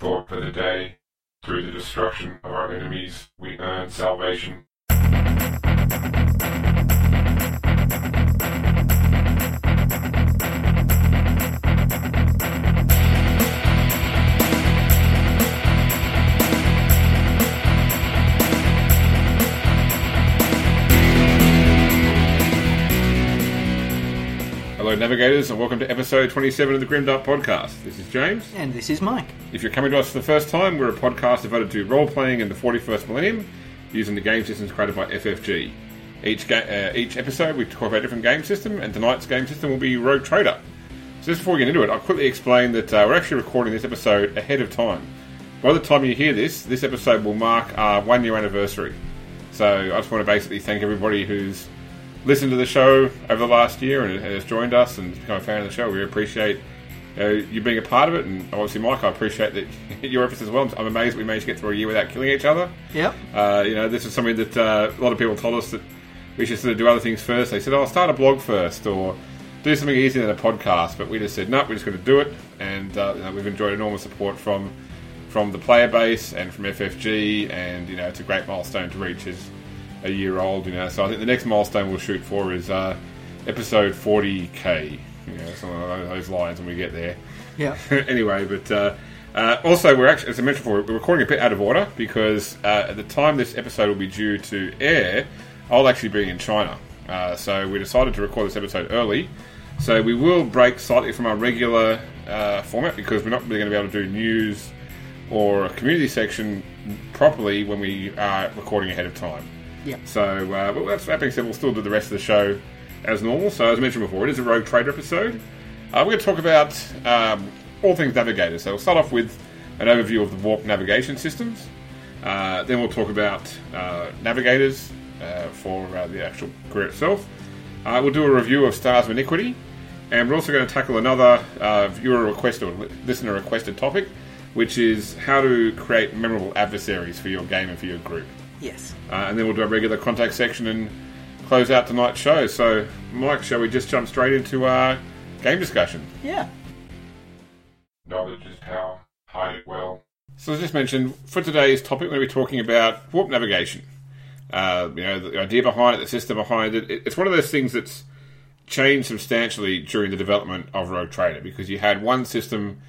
Thought for the day. Through the destruction of our enemies, we earn salvation. Navigators, and welcome to episode 27 of the Grim Grimdark Podcast. This is James. And this is Mike. If you're coming to us for the first time, we're a podcast devoted to role playing in the 41st millennium using the game systems created by FFG. Each, ga- uh, each episode, we talk about a different game system, and tonight's game system will be Rogue Trader. So, just before we get into it, I'll quickly explain that uh, we're actually recording this episode ahead of time. By the time you hear this, this episode will mark our one year anniversary. So, I just want to basically thank everybody who's listened to the show over the last year and has joined us and become a fan of the show. We appreciate uh, you being a part of it, and obviously, Mike, I appreciate that your efforts as well. I'm amazed we managed to get through a year without killing each other. Yep. Uh, you know, this is something that uh, a lot of people told us that we should sort of do other things first. They said, "I'll "Oh, start a blog first, or do something easier than a podcast." But we just said, "No, we're just going to do it," and uh, you know, we've enjoyed enormous support from from the player base and from FFG, and you know, it's a great milestone to reach as a year old. You know, so I think the next milestone we'll shoot for is uh, episode 40k. You know, something along those lines when we get there. Yeah. anyway, but uh, uh, also we're actually, as I mentioned before, we're recording a bit out of order because uh, at the time this episode will be due to air, I'll actually be in China. Uh, so we decided to record this episode early. So we will break slightly from our regular uh, format because we're not really going to be able to do news or a community section properly when we are recording ahead of time. So, uh, well, that's, that being said, we'll still do the rest of the show as normal. So, as I mentioned before, it is a Rogue Trader episode. Uh, we're going to talk about um, all things navigators. So, we'll start off with an overview of the warp navigation systems. Uh, then we'll talk about uh, navigators uh, for uh, the actual career itself. We'll do a review of Stars of Iniquity. And we're also going to tackle another viewer requested or listener requested topic, which is how to create memorable adversaries for your game and for your group. Yes. Uh, and then we'll do a regular contact section and close out tonight's show. So, Mike, shall we just jump straight into our game discussion? Yeah. Knowledge is power. Hide it well. So, as I just mentioned, for today's topic, we're going to be talking about warp navigation. Uh, you know, the idea behind it, the system behind it. it. It's one of those things that's changed substantially during the development of Rogue Trader because you had one system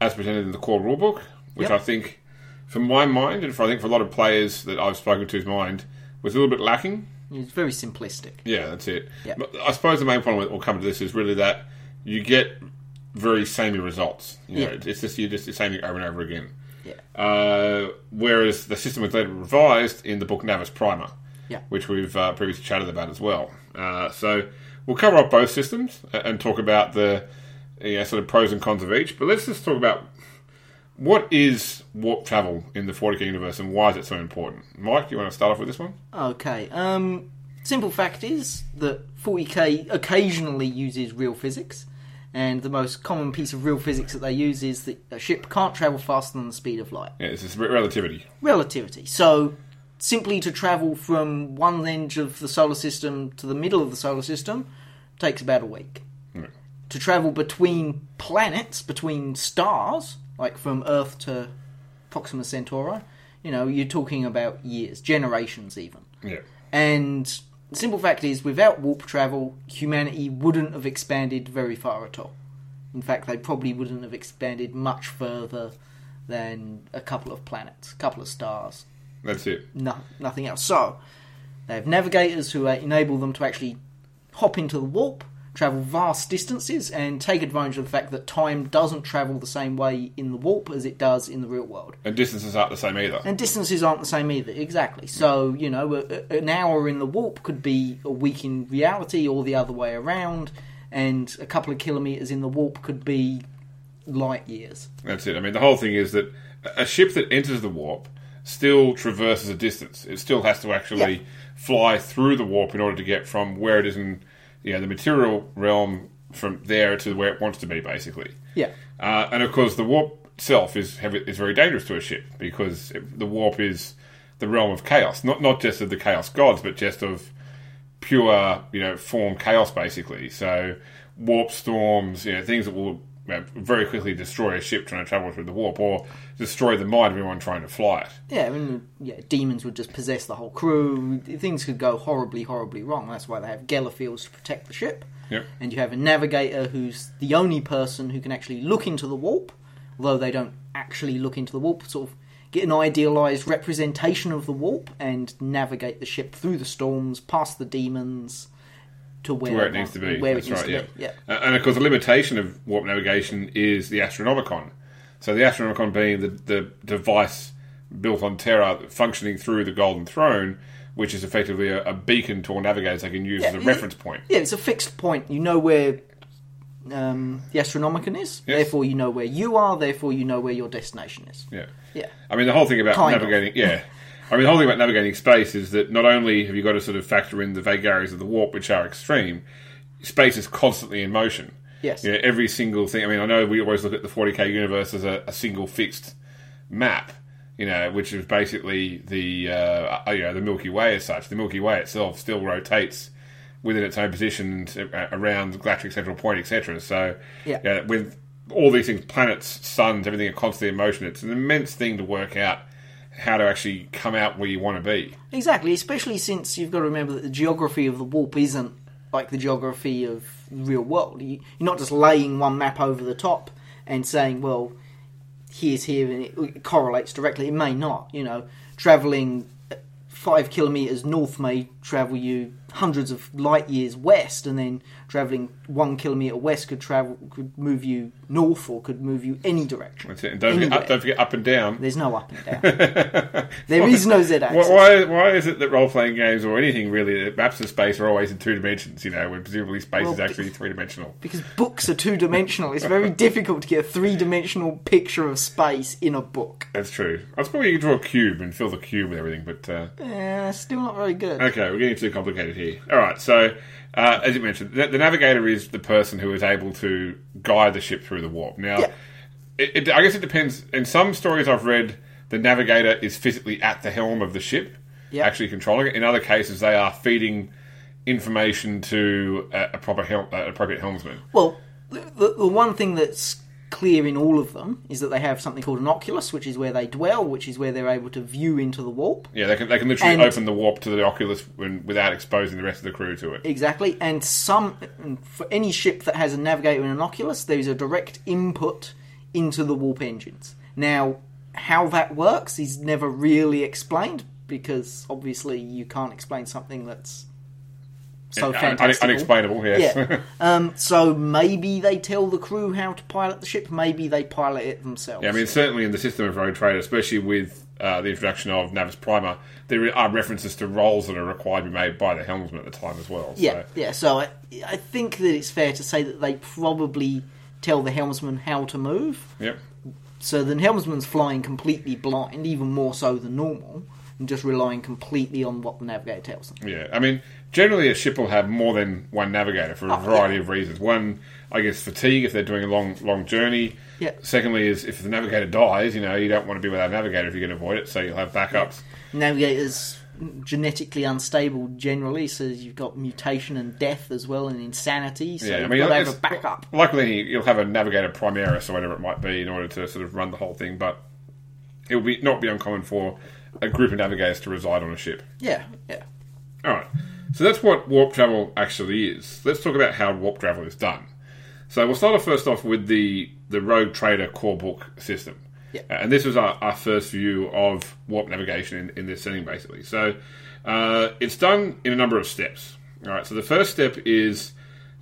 as presented in the core rulebook, which Yep. I think, from my mind, and for I think for a lot of players that I've spoken to's mind, was a little bit lacking. It's very simplistic. Yeah, that's it. But I suppose the main problem that will come to this is really that you get very samey results. You know, Yeah. It's just you're just the same over and over again. Yeah. Uh, whereas the system was later revised in the book Navis Primer, Yeah. which we've uh, previously chatted about as well. Uh, so we'll cover up both systems and talk about the you know, sort of pros and cons of each. But let's just talk about what is warp travel in the 40k universe and why is it so important. Mike, do you want to start off with this one? Okay. Um, simple fact is that 40k occasionally uses real physics, and the most common piece of real physics that they use is that a ship can't travel faster than the speed of light. Yeah, it's just relativity. Relativity. So, simply to travel from one end of the solar system to the middle of the solar system takes about a week. Right. To travel between planets, between stars, like from Earth to Proxima Centauri, you know, you're talking about years, generations even. Yeah. And the simple fact is, without warp travel, humanity wouldn't have expanded very far at all. In fact, they probably wouldn't have expanded much further than a couple of planets, a couple of stars, That's it. no, nothing else. So, they have navigators who enable them to actually hop into the warp, travel vast distances, and take advantage of the fact that time doesn't travel the same way in the warp as it does in the real world. And distances aren't the same either. And distances aren't the same either, exactly. So, you know, a, an hour in the warp could be a week in reality or the other way around, and a couple of kilometres in the warp could be light years. That's it. I mean, the whole thing is that a ship that enters the warp still traverses a distance. It still has to actually Yeah. fly through the warp in order to get from where it is in know, the material realm from there to where it wants to be, basically. Yeah. Uh, and of course, the warp itself is heavy, is very dangerous to a ship because it, the warp is the realm of chaos, not not just of the chaos gods, but just of pure you know form chaos, basically. So warp storms, you know, things that will very quickly destroy a ship trying to travel through the warp, or destroy the mind of anyone trying to fly it. Yeah, I mean, yeah, demons would just possess the whole crew. Things could go horribly, horribly wrong. That's why they have Gellerfields to protect the ship. Yep. And you have a navigator who's the only person who can actually look into the warp, although they don't actually look into the warp, sort of get an idealized representation of the warp and navigate the ship through the storms, past the demons, to where, To where it needs to be. Where That's it needs right. to Yeah. be. Yeah. Uh, And of course, the limitation of warp navigation is the Astronomicon. So the Astronomicon being the, the device built on Terra, functioning through the Golden Throne, which is effectively a, a beacon to all navigators they can use Yeah, as a reference point. Yeah, it's a fixed point. You know where um, the Astronomicon is, Yes. therefore you know where you are, therefore you know where your destination is. Yeah. Yeah. I mean, the whole thing about Kind of. navigating, yeah. I mean, the whole thing about navigating space is that not only have you got to sort of factor in the vagaries of the warp, which are extreme, space is constantly in motion. Yes. You know, every single thing. I mean, I know we always look at the 40k universe as a, a single fixed map, you know, which is basically the uh, you know the Milky Way as such. The Milky Way itself still rotates within its own position uh, around the galactic central point, etc. So, Yeah. with all these things, planets, suns, everything are constantly in motion. It's an immense thing to work out how to actually come out where you want to be. Exactly, especially since you've got to remember that the geography of the warp isn't like the geography of the real world. You, you're not just laying one map over the top and saying, well, here's here and it, correlates directly. It may not, you know. Travelling uh, five kilometres north may travel you hundreds of light years west, and then travelling one kilometre west could travel could move you north or could move you any direction. That's it. And don't forget, up, don't forget up and down. There's no up and down. there is no Z axis. Why, why, why is it that role playing games or anything really, that maps of space are always in two dimensions, you know, when presumably space Well, is actually three dimensional? Because books are two dimensional. It's very difficult to get a three dimensional picture of space in a book. That's true. I suppose you can draw a cube and fill the cube with everything, but. Uh, Eh, still not very good. Okay, we're getting too complicated here. All right, so uh, as you mentioned, the, the navigator is the person who is able to guide the ship through the warp. Now, Yeah. it, it, I guess it depends. In some stories I've read, the navigator is physically at the helm of the ship, actually controlling it. In other cases, they are feeding information to a, a proper helm, uh, appropriate helmsman. Well, the, the one thing that's clear in all of them is that they have something called an oculus, which is where they dwell, which is where they're able to view into the warp. Yeah, they can they can literally And- open the warp to the Oculus when, without exposing the rest of the crew to it. Exactly, and some for any ship that has a navigator and an oculus, there is a direct input into the warp engines. Now, how that works is never really explained because obviously you can't explain something that's so un- unexplainable, yes. Yeah. Um, so maybe they tell the crew how to pilot the ship. Maybe they pilot it themselves. Yeah, I mean, certainly in the system of Rogue Trader, especially with uh, the introduction of Navis Primer, there are references to rolls that are required to be made by the helmsman at the time as well. Yeah, So, yeah. So I, I think that it's fair to say that they probably tell the helmsman how to move. yep. So the helmsman's flying completely blind, even more so than normal, and just relying completely on what the navigator tells them. Yeah, I mean, generally a ship will have more than one navigator for a Oh, variety of reasons. One, I guess, fatigue if they're doing a long, long journey. Yeah. Secondly, is if the navigator dies, you know, you don't want to be without a navigator if you can avoid it, so you'll have backups. Navigators genetically unstable generally, so you've got mutation and death as well, and insanity. So Yeah, I you've mean, got to have a backup. Luckily, you'll have a navigator primaris or whatever it might be in order to sort of run the whole thing, but it will be not be uncommon for a group of navigators to reside on a ship. Yeah, yeah. All right. So that's what warp travel actually is. Let's talk about how warp travel is done. So we'll start off first off with the the Rogue Trader core book system. Yeah. Uh, and this was our, our first view of warp navigation in, in this setting, basically. So uh, it's done in a number of steps. All right. So the first step is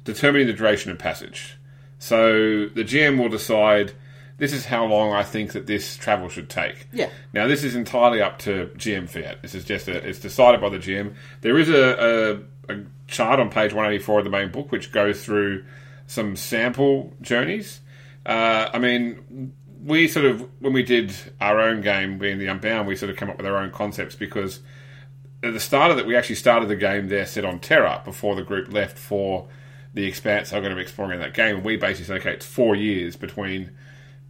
determining the duration of passage. So the GM will decide this is how long I think that this travel should take. Yeah. Now this is entirely up to GM fiat. This is just a, it's decided by the GM. There is a, a, a chart on page 184 of the main book which goes through some sample journeys. Uh, I mean, we sort of when we did our own game, being the Unbound, we sort of came up with our own concepts because at the start of it, we actually started the game there set on Terra before the group left for the expanse I'm going to be exploring in that game. And we basically said, okay, it's four years between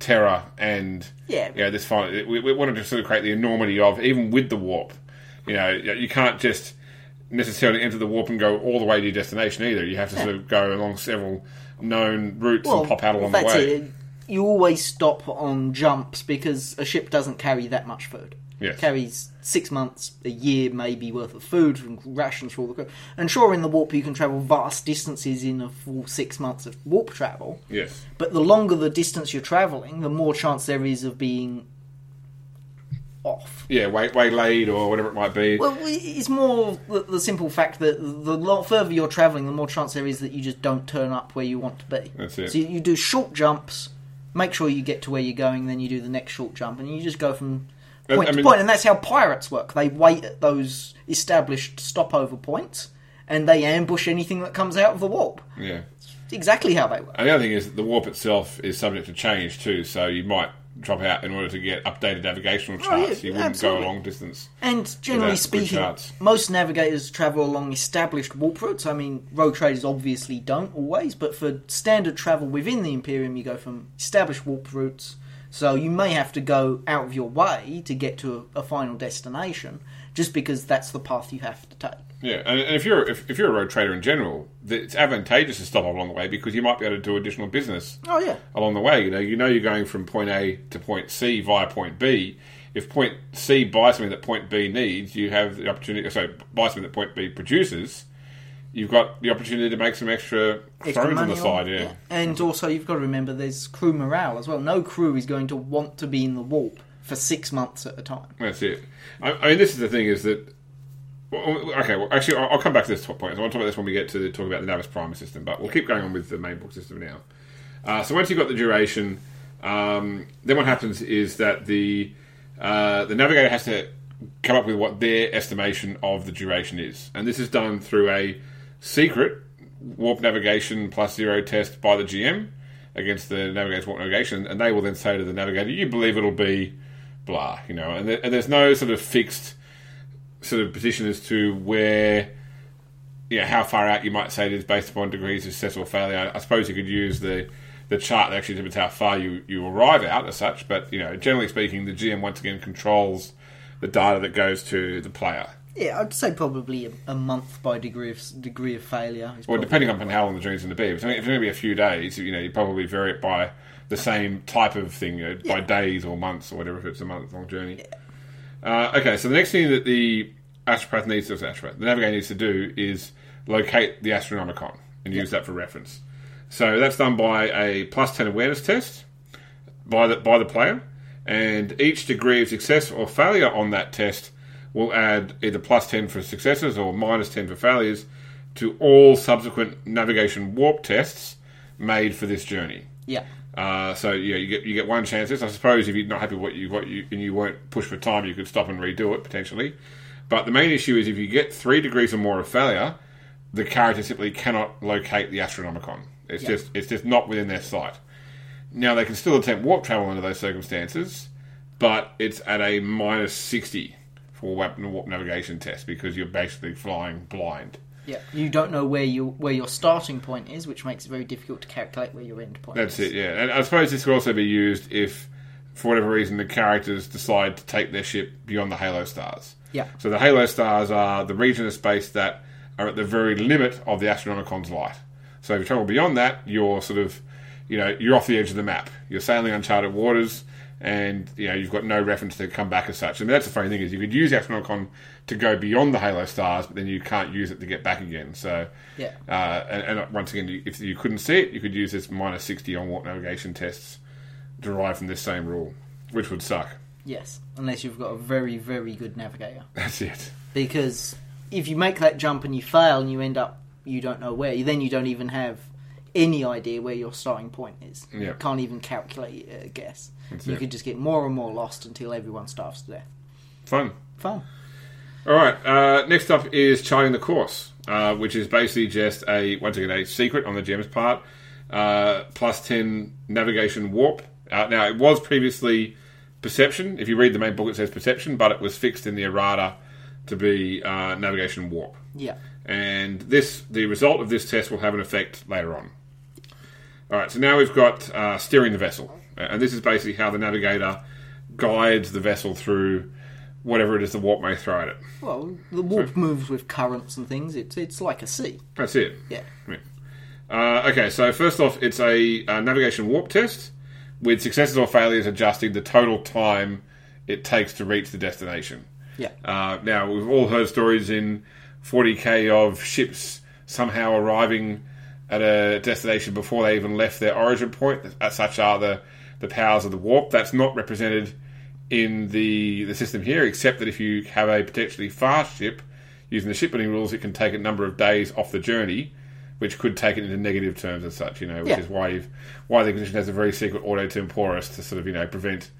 Terra and Yeah. you know, this final. We, we wanted to sort of create the enormity of even with the warp. You know, you can't just necessarily enter the warp and go all the way to your destination either. You have to sort of go along several known routes and pop out along the way. it. You always stop on jumps because a ship doesn't carry that much food. Yes. Carries six months, a year maybe worth of food and rations for all the crew. And sure, in the warp you can travel vast distances in a full six months of warp travel. Yes. But the longer the distance you're traveling, the more chance there is of being off. Yeah, way, waylaid or whatever it might be. Well, it's more the, the simple fact that the lot further you're traveling, the more chance there is that you just don't turn up where you want to be. That's it. So you, you do short jumps, make sure you get to where you're going, then you do the next short jump, and you just go from point I to mean- point. And that's how pirates work. They wait at those established stopover points, and they ambush anything that comes out of the warp. yeah. It's exactly how they work. And the other thing is that the warp itself is subject to change too, so you might drop out in order to get updated navigational charts. Oh, yeah, you wouldn't absolutely. go a long distance. And generally speaking, most navigators travel along established warp routes. I mean, rogue traders obviously don't always, but for standard travel within the Imperium, you go from established warp routes. So you may have to go out of your way to get to a, a final destination, just because that's the path you have to take. Yeah, and, and if you're if, if you're a rogue trader in general, it's advantageous to stop along the way because you might be able to do additional business Oh yeah, along the way. You know, you know you're going from point A to point C via point B. If point C buys something that point B needs, you have the opportunity. So buy something that point B produces. You've got the opportunity to make some extra, extra thrones on the side. Yeah. And also, you've got to remember there's crew morale as well. No crew is going to want to be in the warp for six months at a time. That's it. I, I mean, this is the thing: is that well, okay? Well, actually, I'll, I'll come back to this top point. I want to talk about this when we get to talk about the Navis Primer system, but we'll keep going on with the main book system now. Uh, so once you've got the duration, um, then what happens is that the uh, the navigator has to come up with what their estimation of the duration is, and this is done through a secret warp navigation plus zero test by the GM against the navigator's warp navigation, and they will then say to the navigator, "You believe it'll be blah," you know, and, and there's no sort of fixed sort of position as to where, you know, how far out you might say it is based upon degrees of success or failure. I, I suppose you could use the the chart that actually determines how far you, you arrive out as such, but you know, generally speaking, the GM once again controls the data that goes to the player. Yeah, I'd say probably a, a month by degree of degree of failure. Well, depending upon how long the journey's going to be. If it's only, going to be a few days, you know, you probably vary it by the same type of thing, you know, by days or months or whatever, if it's a month long journey. Uh, okay, so the next thing that the astropath needs to, astropath, the navigator needs to do is locate the astronomicon and use that for reference. So that's done by a plus 10 awareness test by the, by the player, and each degree of success or failure on that test will add either plus 10 for successes or minus 10 for failures to all subsequent navigation warp tests made for this journey. yeah, Uh, so yeah, you get you get one chance. I suppose if you're not happy with what you what you and you weren't pushed for time, you could stop and redo it potentially. But the main issue is if you get three degrees or more of failure, the character simply cannot locate the Astronomicon. It's Yeah. just it's just not within their sight. Now they can still attempt warp travel under those circumstances, but it's at a minus sixty for warp, warp navigation test because you're basically flying blind. yeah. You don't know where you where your starting point is, which makes it very difficult to calculate where your end point. That's is. it, yeah. And I suppose this could also be used if, for whatever reason, the characters decide to take their ship beyond the Halo stars. Yeah. So the Halo stars are the region of space that are at the very limit of the Astronomicon's light. So if you travel beyond that, you're sort of, you know, you're off the edge of the map. You're sailing uncharted waters, and you know you've got no reference to come back as such. I mean, that's the funny thing is you could use Astronomicon to go beyond the Halo stars, but then you can't use it to get back again. So Yeah. uh, and, and once again, you- if you couldn't see it, you could use this minus 60 on warp navigation tests derived from this same rule, which would suck. Yes, unless you've got a very very good navigator. That's it. because if you make that jump and you fail and you end up you don't know where then you don't even have any idea where your starting point is Yeah. you can't even calculate a guess That's you it. could just get more and more lost until everyone starves to death Fun. fun All right. Uh, next up is charting the course, uh, which is basically just a once again a secret on the gem's part, uh, plus ten navigation warp. Uh, now it was previously perception. If you read the main book, it says perception, but it was fixed in the errata to be uh, navigation warp. yeah and this the result of this test will have an effect later on. All right, so now we've got uh, steering the vessel, and this is basically how the navigator guides the vessel through whatever it is the warp may throw at it. Well, the warp moves with currents and things. It's it's like a sea. That's it. Yeah. Uh, okay, so first off, it's a, uh navigation warp test with successes or failures adjusting the total time it takes to reach the destination. Yeah. Uh, now, we've all heard stories in 40k of ships somehow arriving at a destination before they even left their origin point. As such are the, the powers of the warp. That's not represented in the, the system here, except that if you have a potentially fast ship, using the shipbuilding rules, it can take a number of days off the journey, which could take it into negative terms as such, you know, which Yeah. is why you've, why the Inquisition has a very secret Ordo Temporis to sort of, you know, prevent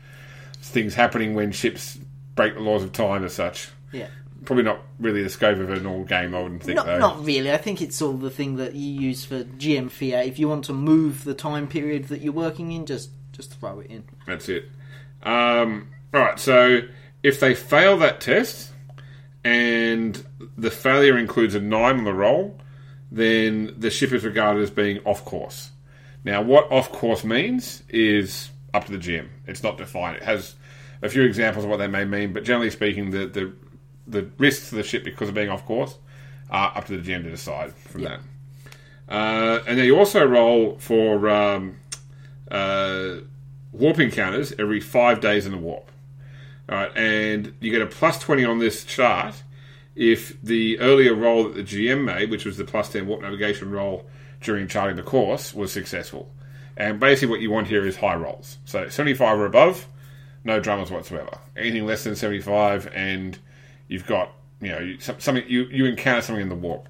things happening when ships break the laws of time as such. Yeah. Probably not really the scope of a normal game, I wouldn't think, Not, though. not really. I think it's sort of the thing that you use for GM Fiat. If you want to move the time period that you're working in, just just throw it in. That's it. Um, all right, so if they fail that test and the failure includes a nine on the roll, then the ship is regarded as being off course. Now, what off course means is up to the GM. It's not defined. It has a few examples of what they may mean, but generally speaking, the the, the risks to the ship because of being off course are up to the GM to decide from Yeah. that. Uh, and then you also roll for um, uh, warp encounters every five days in the warp. All right, and you get a plus 20 on this chart if the earlier roll that the GM made, which was the plus 10 warp navigation roll during charting the course, was successful. And basically, what you want here is high rolls. So 75 or above, no dramas whatsoever. Anything less than 75, and you've got, you know, something you, you encounter something in the warp.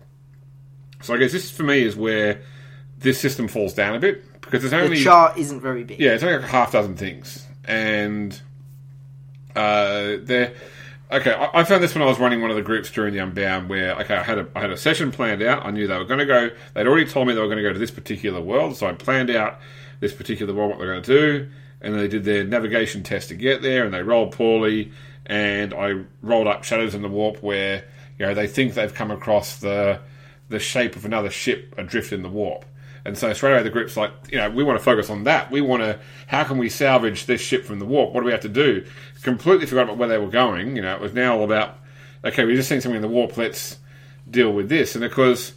So I guess this for me is where this system falls down a bit because there's only The chart isn't very big. yeah, it's only like a half dozen things, and uh, there. Okay, I, I found this when I was running one of the groups during the Unbound, where okay, I had a I had a session planned out. I knew they were going to go. They'd already told me they were going to go to this particular world, so I planned out this particular world what they're going to do, and they did their navigation test to get there, and they rolled poorly, and I rolled up shadows in the warp where you know they think they've come across the the shape of another ship adrift in the warp. And so straight away the group's like, you know, we want to focus on that. We want to, how can we salvage this ship from the warp? What do we have to do? Completely forgot about where they were going. You know, it was now all about, okay, we just seen something in the warp. Let's deal with this. And of course,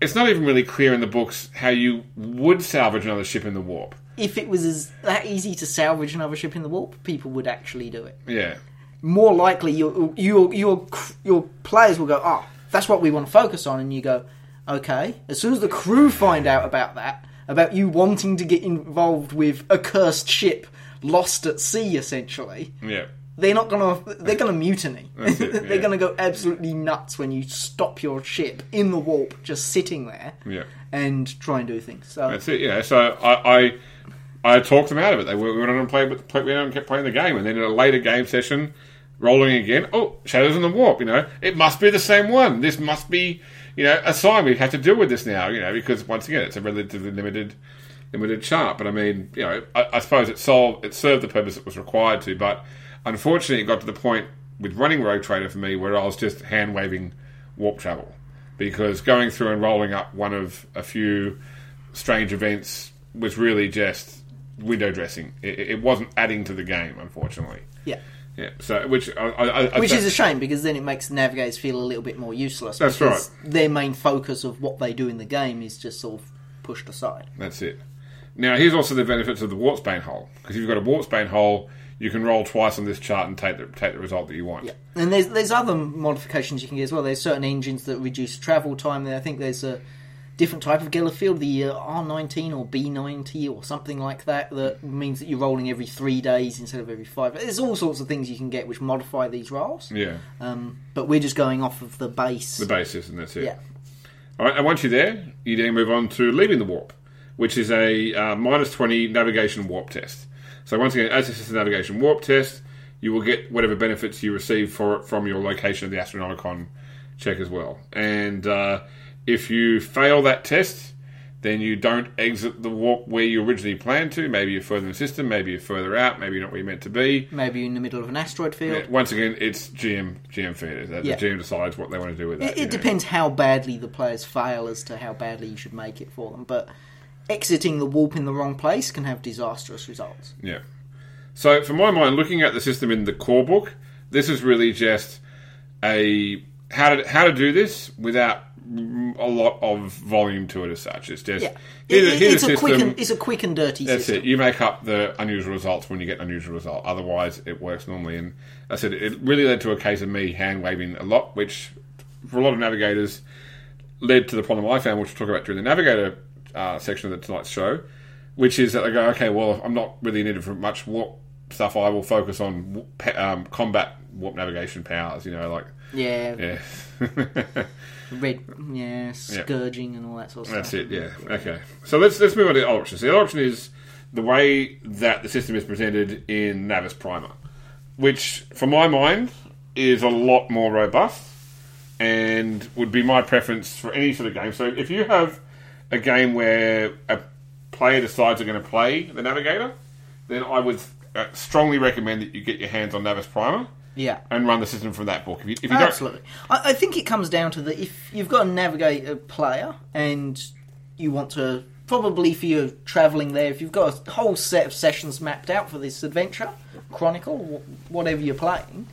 it's not even really clear in the books how you would salvage another ship in the warp. If it was as that easy to salvage another ship in the warp, people would actually do it. Yeah. More likely, your your your your players will go, "Oh, that's what we want to focus on," and you go, "Okay." As soon as the crew find out about that, about you wanting to get involved with a cursed ship lost at sea, essentially, Yeah. they're not gonna they're gonna mutiny. That's it, they're gonna go absolutely nuts when you stop your ship in the warp, just sitting there, Yeah. and try and do things. So That's it. Yeah. So I, I, I talked them out of it. They went on and played, went on kept playing the game, and then in a later game session, rolling again. Oh, Shadows in the Warp. You know, it must be the same one. This must be, you know, a sign. We have to deal with this now. You know, because once again, it's a relatively limited, limited chart. But I mean, you know, I, I suppose it solved, it served the purpose it was required to. But unfortunately, it got to the point with running Rogue Trader for me where I was just hand waving warp travel because going through and rolling up one of a few strange events was really just window dressing. It, it wasn't adding to the game, unfortunately. yeah. Yeah. So, which I, I, I, Which is a shame because then it makes navigators feel a little bit more useless. That's because Their main focus of what they do in the game is just sort of pushed aside. that's it. Now, here's also the benefits of the Warpsbane hull because if you've got a Warpsbane hull, you can roll twice on this chart and take the take the result that you want. Yeah, and there's there's other modifications you can get as well. There's certain engines that reduce travel time. There, I think there's a different type of Gellerfield, the uh, R19 or B90 or something like that. That means that you're rolling every three days instead of every five. There's all sorts of things you can get which modify these rolls. Yeah. Um, but we're just going off of the base. The basis, and that's it. yeah, All right, and once you're there, you then move on to leaving the warp, which is a uh, minus 20 navigation warp test. So once again, as this is a navigation warp test, you will get whatever benefits you receive for it from your location of the Astronomicon check as well. And uh, if you fail that test, then you don't exit the warp where you originally planned to. Maybe you're further in the system, maybe you're further out, maybe you're not where you're meant to be. maybe you're in the middle of an asteroid field. Once again, it's GM GM fiat. The Yeah. GM decides what they want to do with that. It, it know. depends how badly the players fail as to how badly you should make it for them. But exiting the warp in the wrong place can have disastrous results. Yeah. So, for my mind, looking at the system in the core book, This is really just a how to how to do this without a lot of volume to it as such. It's just Yeah, here's, It- here's it's a a quick and it's a quick and dirty That's system. it. You make up the unusual results when you get an unusual result. Otherwise, it works normally. And I said it really led to a case of me hand waving a lot, which for a lot of navigators led to the problem I found, which we'll talk about during the navigator uh, section of the tonight's show, which is that they go, okay, well, I'm not really needed for much warp stuff. I will focus on um, combat warp navigation powers. You know, like Yeah, yeah. Red, yeah, scourging and all that sort of That's stuff. That's it. Yeah. Okay. So let's let's move on to the other option. So the other option is the way that the system is presented in Navis Primer, which, for my mind, is a lot more robust and would be my preference for any sort of game. So if you have a game where a player decides they're going to play the Navigator, then I would uh, strongly recommend that you get your hands on Navis Primer Yeah. and run the system from that book. If you, if you don't, Absolutely. I, I think it comes down to that if you've got a navigator player and you want to, probably for your travelling there, if you've got a whole set of sessions mapped out for this adventure, chronicle, whatever you're playing,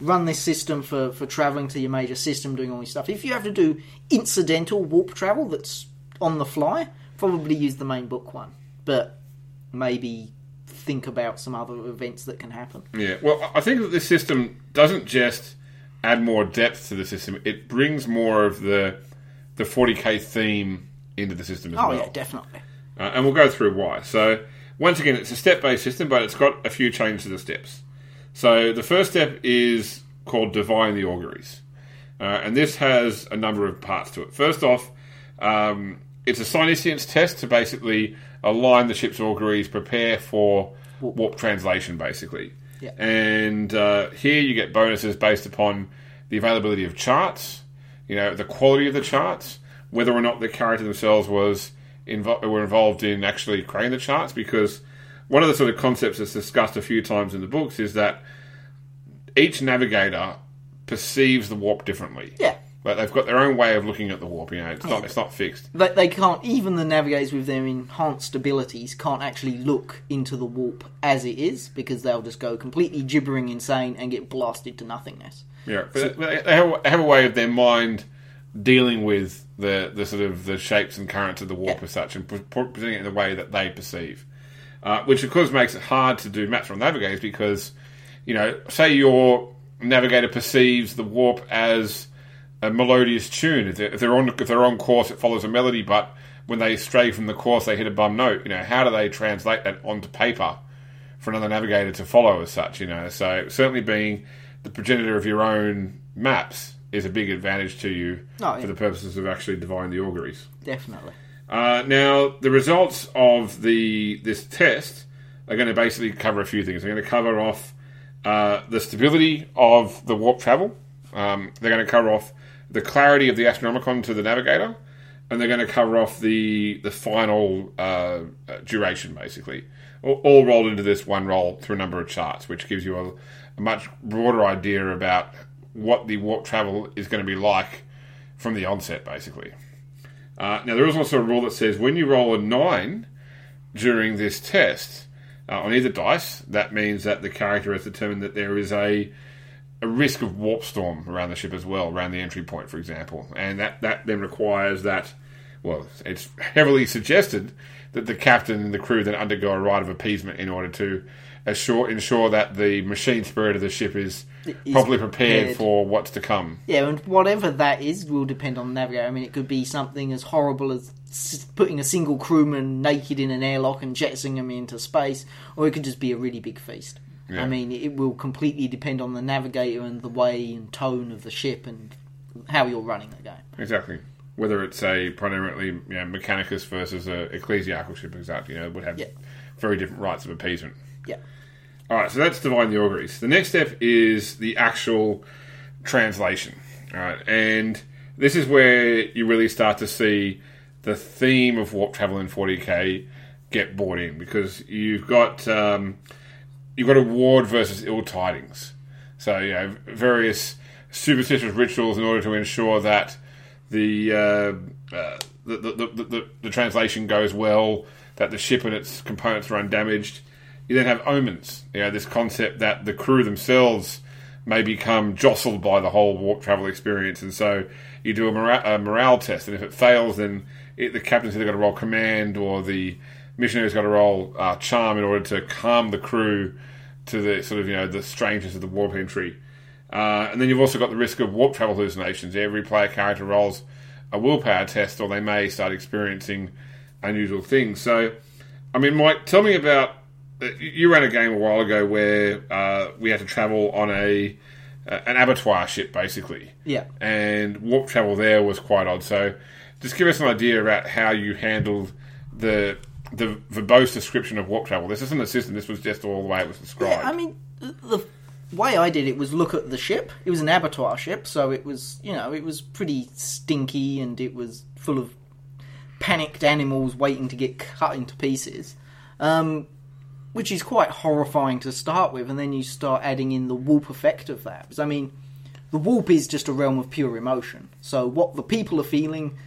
run this system for, for travelling to your major system, doing all this stuff. If you have to do incidental warp travel that's on the fly, probably use the main book one. But maybe think about some other events that can happen. Yeah, well, I think that this system doesn't just add more depth to the system; it brings more of the the 40k theme into the system as Oh, well. Oh yeah, definitely. Uh, and we'll go through why. So, once again, it's a step based system, but it's got a few changes to the steps. So, the first step is called Divine the Auguries. Uh, and this has a number of parts to it. First off, um, it's a Psyniscience test to basically align the ship's auguries, prepare for warp translation, basically. Yeah. And uh, here you get bonuses based upon the availability of charts, you know, the quality of the charts, whether or not the character themselves was invo- were involved in actually creating the charts. Because one of the sort of concepts that's discussed a few times in the books is that each navigator perceives the warp differently. Yeah. Like they've got their own way of looking at the warp. You know, it's not it's not fixed. They, they can't, even the navigators with their enhanced abilities can't actually look into the warp as it is because they'll just go completely gibbering insane and get blasted to nothingness. Yeah, but they they have, have a way of their mind dealing with the the sort of the shapes and currents of the warp Yeah. as such, and pre- pre- presenting it in the way that they perceive, uh, which of course makes it hard to do maps on navigators because you know, say your navigator perceives the warp as a melodious tune. If they're, if they're on if they're on course, it follows a melody, but when they stray from the course, they hit a bum note. You know, how do they translate that onto paper for another navigator to follow as such? You know, so certainly being the progenitor of your own maps is a big advantage to you Oh, yeah. for the purposes of actually divining the auguries. Definitely. Uh, now, the results of the this test are going to basically cover a few things. They're going to cover off uh, the stability of the warp travel. Um, they're going to cover off the clarity of the astronomicon to the navigator, and they're going to cover off the the final uh, duration, basically, all, all rolled into this one roll through a number of charts, which gives you a, a much broader idea about what the warp travel is going to be like from the onset, basically. Uh, now, there is also a rule that says when you roll a nine during this test uh, on either dice, that means that the character has determined that there is a a risk of warp storm around the ship as well, around the entry point, for example, and that that then requires that. Well, it's heavily suggested that the captain and the crew then undergo a rite of appeasement in order to assure ensure that the machine spirit of the ship is, Is properly prepared, prepared. for what's to come. Yeah, and whatever that is will depend on the navigator. I mean, it could be something as horrible as putting a single crewman naked in an airlock and jettisoning him into space, or it could just be a really big feast. Yeah. I mean, it will completely depend on the navigator and the way and tone of the ship and how you're running the game. Exactly. Whether it's a primarily you know, Mechanicus versus a ecclesiastical ship, exactly, you know, would have Yeah. very different rites of appeasement. Yeah. All right, so that's divine the auguries. The next step is the actual translation. All right, and this is where you really start to see the theme of warp travel in 40k get brought in because you've got um, you've got a ward versus ill tidings. So you know various superstitious rituals in order to ensure that the uh, uh, the, the, the, the the translation goes well, that the ship and its components are undamaged. You then have omens. You know this concept that the crew themselves may become jostled by the whole warp travel experience, and so you do a, mora- a morale test, and if it fails, then it, the captain's either got to roll command or the missionary's got to roll uh, charm in order to calm the crew to the sort of you know the strangeness of the warp entry. Uh, and then you've also got the risk of warp travel hallucinations. Every player character rolls a willpower test, or they may start experiencing unusual things. So, I mean, Mike, tell me about. uh, You ran a game a while ago where uh, we had to travel on a uh, an abattoir ship, basically, Yeah. and warp travel there was quite odd. So, just give us an idea about how you handled the the verbose description of warp travel. This isn't a system. This was just all the way it was described. Yeah, I mean, the way I did it was look at the ship. It was an abattoir ship, so it was, you know, it was pretty stinky and it was full of panicked animals waiting to get cut into pieces. Um, which is quite horrifying to start with, and then you start adding in the warp effect of that. Because, I mean, the warp is just a realm of pure emotion. So what the people are feeling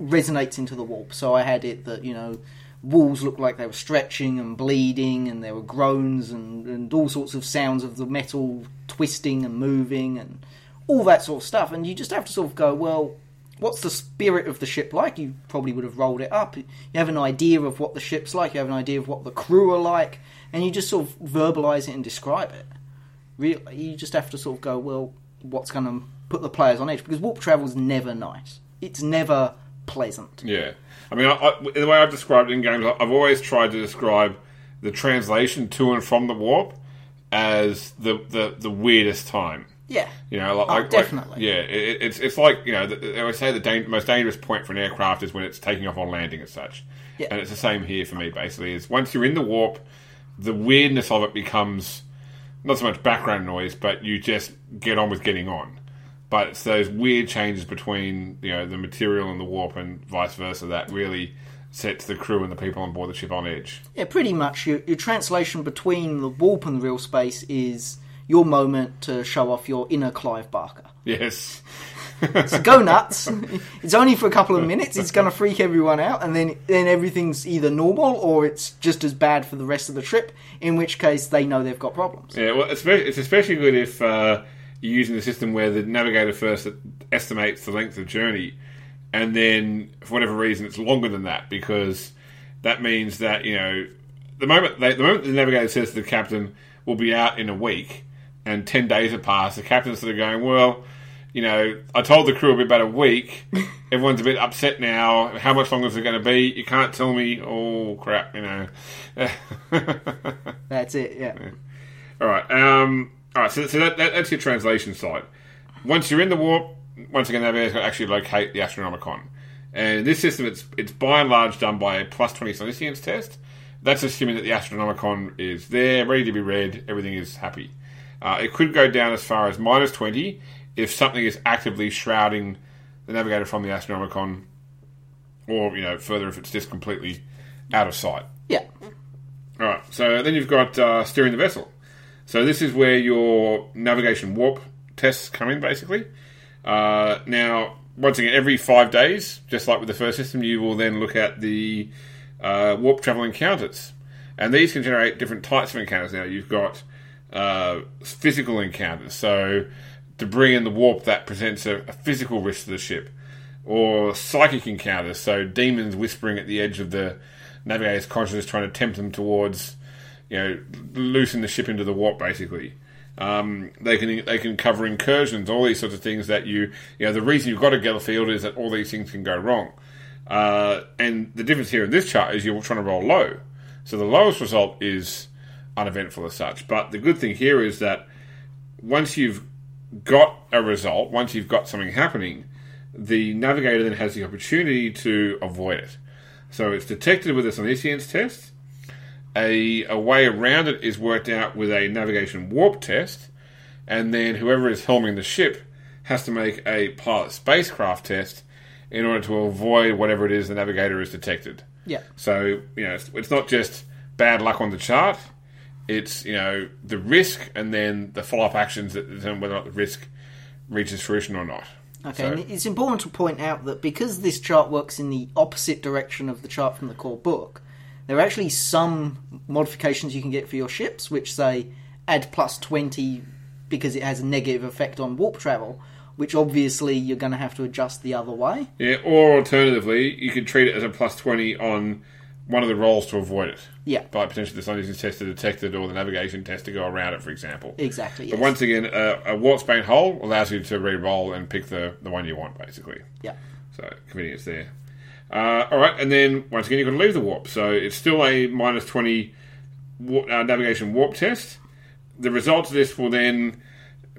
resonates into the warp. So I had it that, you know, walls looked like they were stretching and bleeding, and there were groans and, and all sorts of sounds of the metal twisting and moving and all that sort of stuff. And you just have to sort of go, well, what's the spirit of the ship like? You probably would have rolled it up. You have an idea of what the ship's like, you have an idea of what the crew are like, and you just sort of verbalize it and describe it. Really, you just have to sort of go, well, what's going to put the players on edge? Because warp travel's never nice. It's never pleasant. Yeah, I mean, I, I, the way I've described it in games, I've always tried to describe the translation to and from the warp as the the, the weirdest time. Yeah. You know, like, Oh, like- like- definitely. yeah, it, it's it's like you know, the, they always say the dan- most dangerous point for an aircraft is when it's taking off or landing as such. Yeah. And it's the same here for me. Basically, is once you're in the warp, the weirdness of it becomes not so much background noise, but you just get on with getting on. But it's those weird changes between you know the material and the warp and vice versa that really sets the crew and the people on board the ship on edge. Yeah, pretty much. Your, your translation between the warp and the real space is your moment to show off your inner Clive Barker. Yes. So go nuts. it's only for a couple of minutes. It's going to freak everyone out, and then then everything's either normal or it's just as bad for the rest of the trip. In which case, they know they've got problems. Yeah, well, it's, it's especially good if uh, you're using the system where the navigator first estimates the length of journey, and then for whatever reason it's longer than that because that means that you know the moment they, the moment the navigator says to the captain we'll be out in a week, and ten days have passed, the captain's sort of going well. You know, I told the crew it'll be about a week. Everyone's a bit upset now. How much longer is it going to be? You can't tell me. Oh crap! You know. That's it. Yeah. All right. Um, all right. So, so that, that, that's your translation side. Once you're in the warp, once again, navigator's got to actually locate the Astronomicon. And this system, it's it's by and large done by a plus 20 Psyniscience test. That's assuming that the Astronomicon is there, ready to be read, everything is happy. Uh, it could go down as far as minus 20 if something is actively shrouding the navigator from the Astronomicon, or, you know, further if it's just completely out of sight. Yeah. All right. So then you've got uh, steering the vessel. So this is where your navigation warp tests come in, basically. Uh, now, once again, every five days, just like with the first system, you will then look at the uh, warp travel encounters, and these can generate different types of encounters. Now you've got uh, physical encounters, so to bring in the warp that presents a, a physical risk to the ship, or psychic encounters, so demons whispering at the edge of the navigator's consciousness, trying to tempt them towards, you know, loosen the ship into the warp, basically. Um, they can they can cover incursions, all these sorts of things that you you know the reason you've got a field is that all these things can go wrong. Uh, and the difference here in this chart is you're trying to roll low, so the lowest result is uneventful as such. But the good thing here is that once you've got a result, once you've got something happening, the navigator then has the opportunity to avoid it. So it's detected with a Silesians test. A, a way around it is worked out with a navigation warp test, and then whoever is helming the ship has to make a pilot spacecraft test in order to avoid whatever it is the navigator has detected. Yeah. So you know, it's, it's not just bad luck on the chart; it's you know the risk and then the follow-up actions that determine whether or not the risk reaches fruition or not. Okay, So- and it's important to point out that because this chart works in the opposite direction of the chart from the core book, there are actually some modifications you can get for your ships, which say add plus 20 because it has a negative effect on warp travel, which obviously you're going to have to adjust the other way. Yeah, or alternatively, you could treat it as a plus 20 on one of the rolls to avoid it. Yeah. By potentially the scientific test to detect it or the navigation test to go around it, for example. Exactly. But Yes. once again, a, a warp-bane hull allows you to re-roll and pick the, the one you want, basically. yeah. So convenience there. Uh, all right, and then once again you've got to leave the warp. So it's still a minus twenty wa- uh, navigation warp test. The results of this will then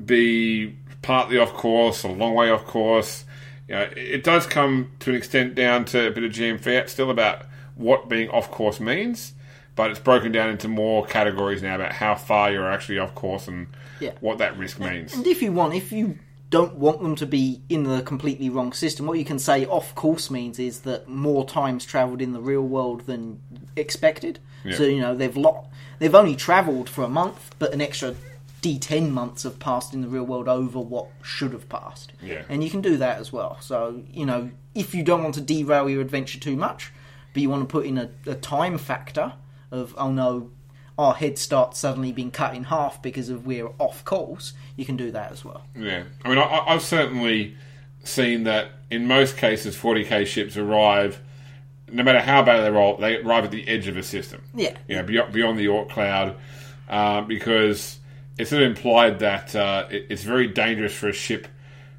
be partly off course, a long way off course. You know, it- it does come to an extent down to a bit of GM fiat still about what being off course means, but it's broken down into more categories now about how far you're actually off course and Yeah. what that risk means. And if you want, if you don't want them to be in the completely wrong system, what you can say off course means is that more times travelled in the real world than expected. Yeah. So you know they've lot, they've only travelled for a month, but an extra D10 months have passed in the real world over what should have passed. Yeah. And you can do that as well. So you know if you don't want to derail your adventure too much, but you want to put in a, a time factor of oh no. Our head starts suddenly being cut in half because of we're off course. You can do that as well. Yeah, I mean, I, I've certainly seen that in most cases, 40k ships arrive, no matter how bad they roll, they arrive at the edge of a system. Yeah. you know, beyond, beyond the Oort cloud, uh, because it's sort of implied that uh, it, it's very dangerous for a ship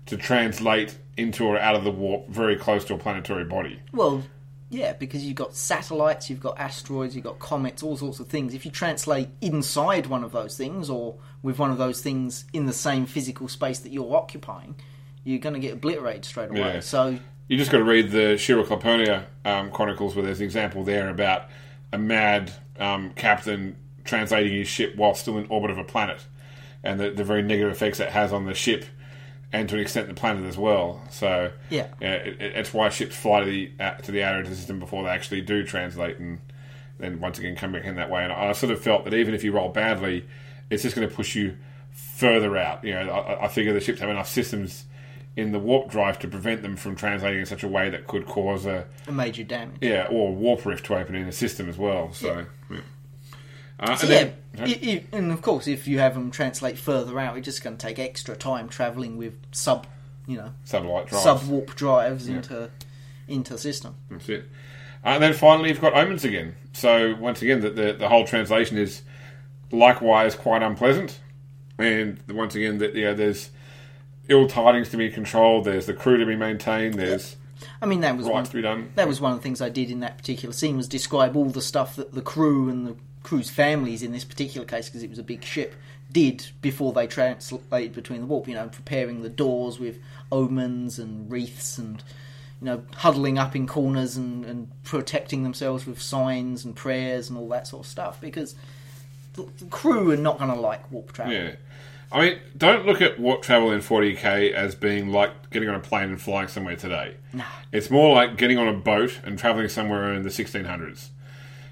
to translate into or out of the warp very close to a planetary body. Well, yeah, because you've got satellites, you've got asteroids, you've got comets, all sorts of things. If you translate inside one of those things, or with one of those things in the same physical space that you're occupying, you're going to get obliterated straight away. Yeah. So, You just got to read the Shira Claponia um, chronicles, where there's an example there about a mad um, captain translating his ship while still in orbit of a planet, and the, the very negative effects it has on the ship, and to an extent the planet as well. So Yeah. it, it, it's why ships fly to the uh, to the outer the system before they actually do translate, and then once again come back in that way. And I, I sort of felt that even if you roll badly, it's just going to push you further out. You know, I, I figure the ships have enough systems in the warp drive to prevent them from translating in such a way that could cause a a major damage. yeah or a warp rift to open in the system as well. So, yeah. Uh, So and yeah, then- i i and of course, if you have them translate further out, it's just going to take extra time travelling with sub, you know, satellite drives. sub warp drives into into system. That's it. Uh, and then finally, you've got omens again. So once again, the, the the whole translation is likewise quite unpleasant. And once again, that you know, there's ill tidings to be controlled. There's the crew to be maintained. There's I mean, that was one to be done. that was one of the things I did in that particular scene was describe all the stuff that the crew and the crew's families in this particular case because it was a big ship did before they translated between the warp. You know, preparing the doors with omens and wreaths and you know huddling up in corners and, and protecting themselves with signs and prayers and all that sort of stuff because the, the crew are not going to like warp travel. Yeah. I mean, don't look at warp travel in 40k as being like getting on a plane and flying somewhere today. Nah. It's more like getting on a boat and traveling somewhere in the 1600s.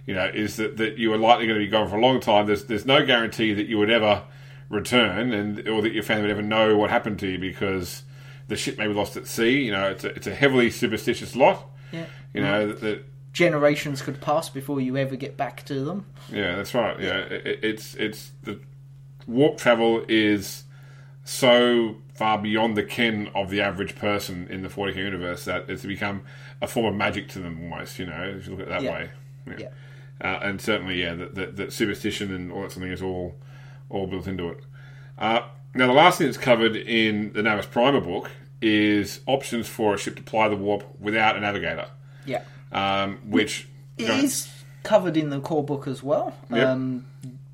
You know, is that, that you are likely going to be gone for a long time. There's there's no guarantee that you would ever return, and or that your family would ever know what happened to you because the ship may be lost at sea. You know, it's a, it's a heavily superstitious lot. Yeah. You know that, that Generations could pass before you ever get back to them. Yeah, that's right. Yeah, it, it- it's it's the warp travel is so far beyond the ken of the average person in the 40k universe that it's become a form of magic to them almost. You know, if you look at it that Yeah. way. Yeah. Yeah. Uh, and certainly, yeah, that, that, that superstition and all that something is all all built into it. Uh, now, the last thing that's covered in the Navis Primer book is options for a ship to ply the warp without a navigator, Yeah. um, which It is covered in the core book as well, Yep. um,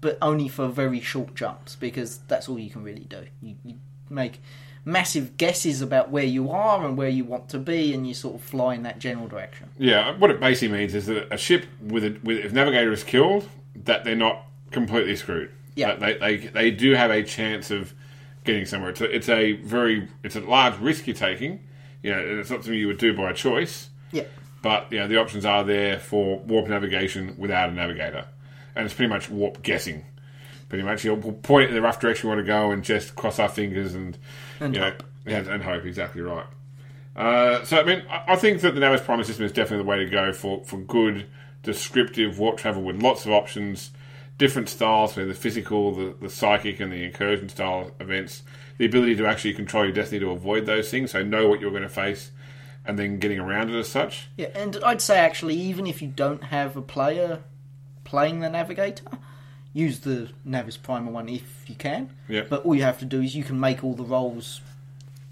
but only for very short jumps because that's all you can really do. You, you make massive guesses about where you are and where you want to be, and you sort of fly in that general direction. Yeah, what it basically means is that a ship with a with if navigator is killed, that they're not completely screwed. Yeah. They, they they do have a chance of getting somewhere. It's a, it's a very it's a large risk you're taking. You know, and it's not something you would do by choice. Yeah, But you know, the options are there for warp navigation without a navigator, and it's pretty much warp guessing. Pretty much, you'll point in the rough direction you want to go, and just cross our fingers and, And you know, hope. yeah, and hope. Exactly right. Uh, so I mean, I I think that the Navis Primer system is definitely the way to go for for good descriptive warp travel with lots of options different styles, so the physical, the, the psychic, and the incursion style events, the ability to actually control your destiny to avoid those things, so know what you're going to face, and then getting around it as such. Yeah, and I'd say actually, even if you don't have a player playing the Navigator, use the Navis Primer one if you can. Yeah. But all you have to do is you can make all the rolls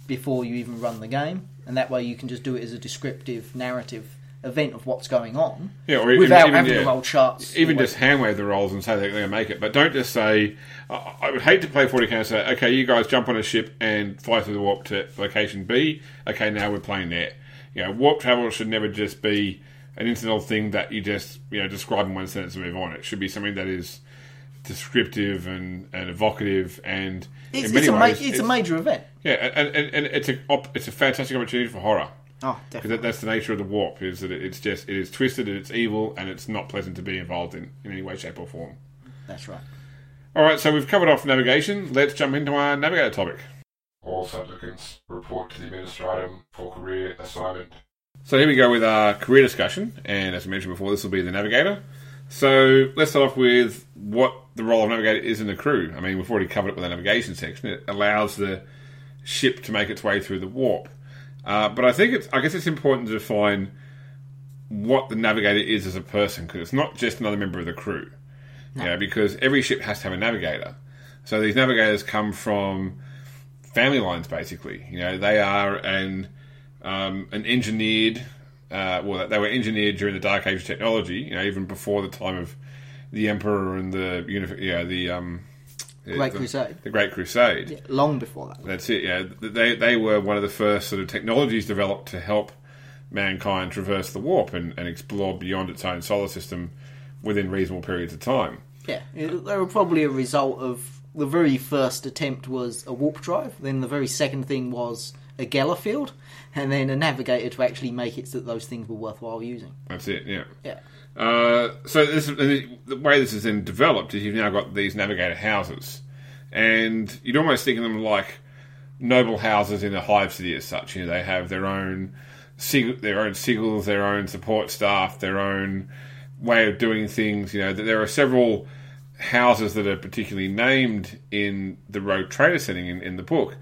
before you even run the game, and that way you can just do it as a descriptive narrative event of what's going on Yeah, or even- without even, having yeah. to roll charts. Even just hand wave the rolls and say they're going to make it, but don't just say. I I would hate to play 40k and say, okay, you guys jump on a ship and fly through the warp to location B. Okay, now we're playing there. You know, warp travel should never just be an incidental thing that you just you know describe in one sentence and move on. It should be something that is descriptive and, and evocative and It's, in many it's, a, ma- ways it's a major event. yeah, and, and, and it's a op- it's a fantastic opportunity for horror. Oh, Because definitely. that, that's the nature of the warp is that it's just it is twisted and it's evil and it's not pleasant to be involved in in any way, shape, or form. That's right. All right, so we've covered off navigation. Let's jump into our navigator topic. All supplicants report to the administratum for career assignment. So here we go with our career discussion, and as I mentioned before, this will be the navigator. So let's start off with what the role of navigator is in the crew. I mean, we've already covered it with the navigation section. It allows the ship to make its way through the warp. Uh, but I think it's, I guess it's important to define what the navigator is as a person because it's not just another member of the crew. You know, because every ship has to have a navigator. So these navigators come from family lines, basically. You know, they are an um, an engineered. Uh, well, they were engineered during the Dark Age of technology. You know, even before the time of the Emperor and the unif- yeah the um, Great the, Crusade. the Great Crusade. Yeah, long before that. That's it. Yeah, they they were one of the first sort of technologies developed to help mankind traverse the warp and, and explore beyond its own solar system within reasonable periods of time. Yeah, they were probably a result of the very first attempt was a warp drive. Then the very second thing was a Geller field, and then a navigator to actually make it so that those things were worthwhile using. That's it. Yeah. Yeah, Uh, so this the way this is then developed is you've now got these navigator houses, and you'd almost think of them like noble houses in a hive city as such. You know, they have their own sig- their own sigils, their own support staff, their own way of doing things. You know, there are several houses that are particularly named in the Rogue Trader setting in, in the book,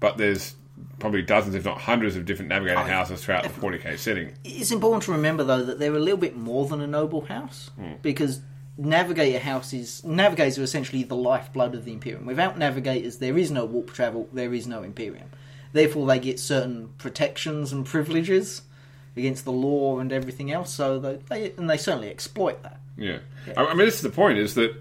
but there's probably dozens, if not hundreds, of different navigator Oh, houses throughout the 40k setting. it's important to remember though that they're a little bit more than a noble house hmm. because navigator houses navigators are essentially the lifeblood of the Imperium. Without navigators, there is no warp travel, there is no Imperium. Therefore, they get certain protections and privileges against the law and everything else. So they, they and they certainly exploit that. Yeah. I, I mean, this is the point: is that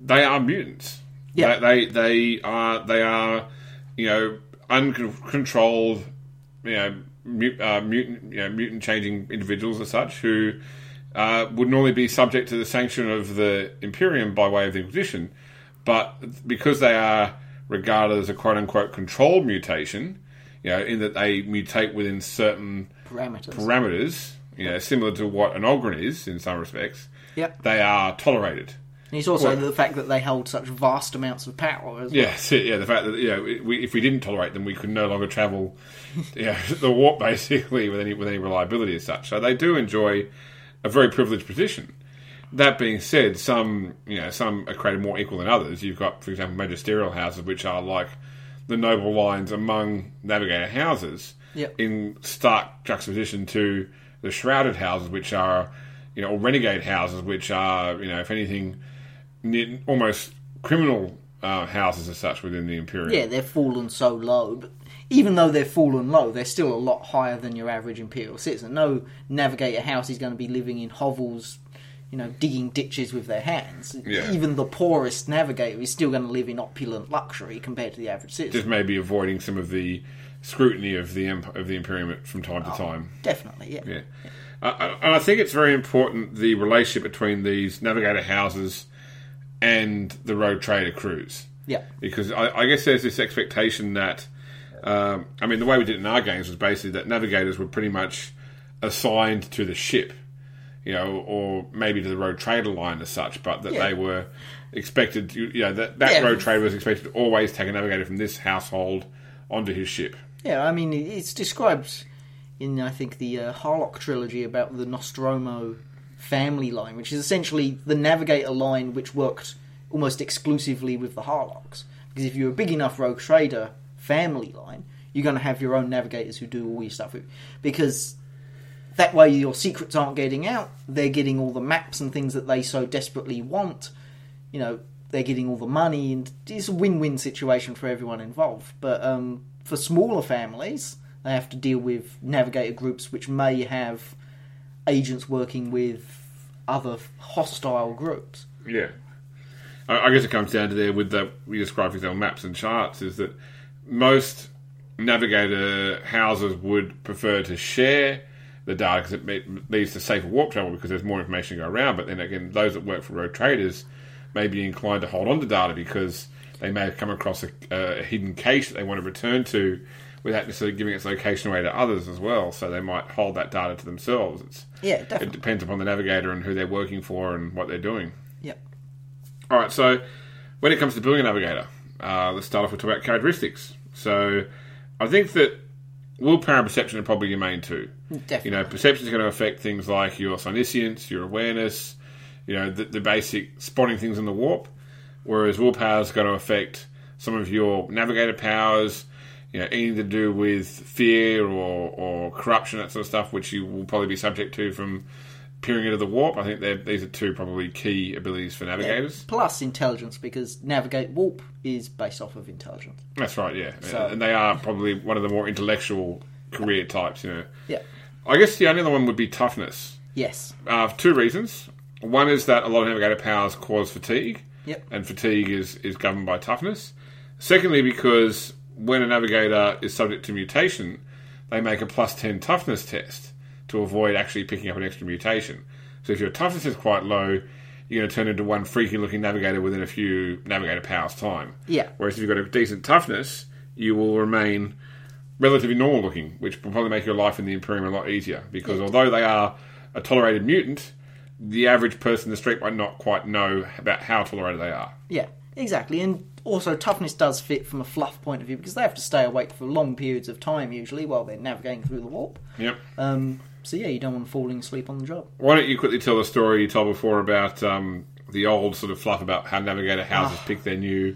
they are mutants. Yeah. They, they they are they are you know uncontrolled you know mut, uh, mutant you know mutant changing individuals as such who uh, would normally be subject to the sanction of the Imperium by way of the Inquisition, but because they are regarded as a quote unquote controlled mutation, you know, in that they mutate within certain Parameters. parameters, you know, similar to what an Ogren is in some respects, Yep. they are tolerated. And it's also Well- the fact that they hold such vast amounts of power as well. Yeah, it, yeah. The fact that you know, we, if we didn't tolerate them, we could no longer travel, know, the warp basically with any with any reliability as such. So they do enjoy a very privileged position. That being said, some you know some are created more equal than others. You've got, for example, magisterial houses, which are like the noble lines among navigator houses, Yep. in stark juxtaposition to the shrouded houses, which are you know, or renegade houses, which are you know, if anything, almost criminal uh, houses as such within the Imperium. Yeah, they've fallen so low, but even though they've fallen low, they're still a lot higher than your average Imperial citizen. No navigator house is going to be living in hovels, you know, digging ditches with their hands. Yeah. Even the poorest navigator is still going to live in opulent luxury compared to the average citizen. just maybe avoiding some of the scrutiny of the of the Imperium from time to Oh. time. Definitely, yeah. Yeah, uh, and I think it's very important the relationship between these navigator houses and the rogue trader crews. Yeah. because I, I guess there's this expectation that, um, I mean, the way we did it in our games was basically that navigators were pretty much assigned to the ship, you know, or maybe to the rogue trader line as such, but that Yeah. they were expected, to, you know, that that Yeah. rogue trader was expected to always take a navigator from this household onto his ship. Yeah, I mean, it's described in, I think, the uh, Harlock trilogy about the Nostromo family line, which is essentially the navigator line which worked almost exclusively with the Harlocks. Because if you're a big enough rogue trader family line, you're going to have your own navigators who do all your stuff. with- Because that way your secrets aren't getting out, they're getting all the maps and things that they so desperately want. You know, they're getting all the money, and it's a win-win situation for everyone involved. But um, for smaller families, they have to deal with navigator groups which may have agents working with other hostile groups. Yeah. I, I guess it comes down to there with that we described, for example, maps and charts, is that most navigator houses would prefer to share the data because it leads to safer warp travel because there's more information to go around. But then again, those that work for rogue traders may be inclined to hold on to data because they may have come across a, a hidden cache that they want to return to without necessarily giving its location away to others as well. So they might hold that data to themselves. It's, Yeah, it depends upon the navigator and who they're working for and what they're doing. Yep. All right, so when it comes to building a navigator, uh, let's start off with talk about characteristics. So I think that willpower and perception are probably your main two. Definitely. You know, perception is going to affect things like your Psyniscience, your awareness, you know, the, the basic spotting things in the warp, whereas willpower is going to affect some of your navigator powers, you know, anything to do with fear or, or corruption, that sort of stuff, which you will probably be subject to from peering into the warp. I think these are two probably key abilities for navigators. Plus intelligence, because navigate warp is based off of intelligence. That's right, yeah. So- and they are probably one of the more intellectual career types, you know. Yeah. I guess the only other one would be toughness. Yes. Uh, for two reasons. One is that a lot of navigator powers cause fatigue, Yep. and fatigue is, is governed by toughness. Secondly, because when a navigator is subject to mutation, they make a plus 10 toughness test to avoid actually picking up an extra mutation. So if your toughness is quite low, you're going to turn into one freaky looking navigator within a few navigator powers' time. Yeah. Whereas if you've got a decent toughness, you will remain relatively normal looking, which will probably make your life in the Imperium a lot easier. Because although they are a tolerated mutant, the average person in the street might not quite know about how tolerated they are. Yeah. Exactly. And also toughness does fit from a fluff point of view because they have to stay awake for long periods of time usually while they're navigating through the warp. Yep. Um, so yeah, you don't want falling asleep on the job. Why don't you quickly tell the story you told before about um, the old sort of fluff about how navigator houses pick their new.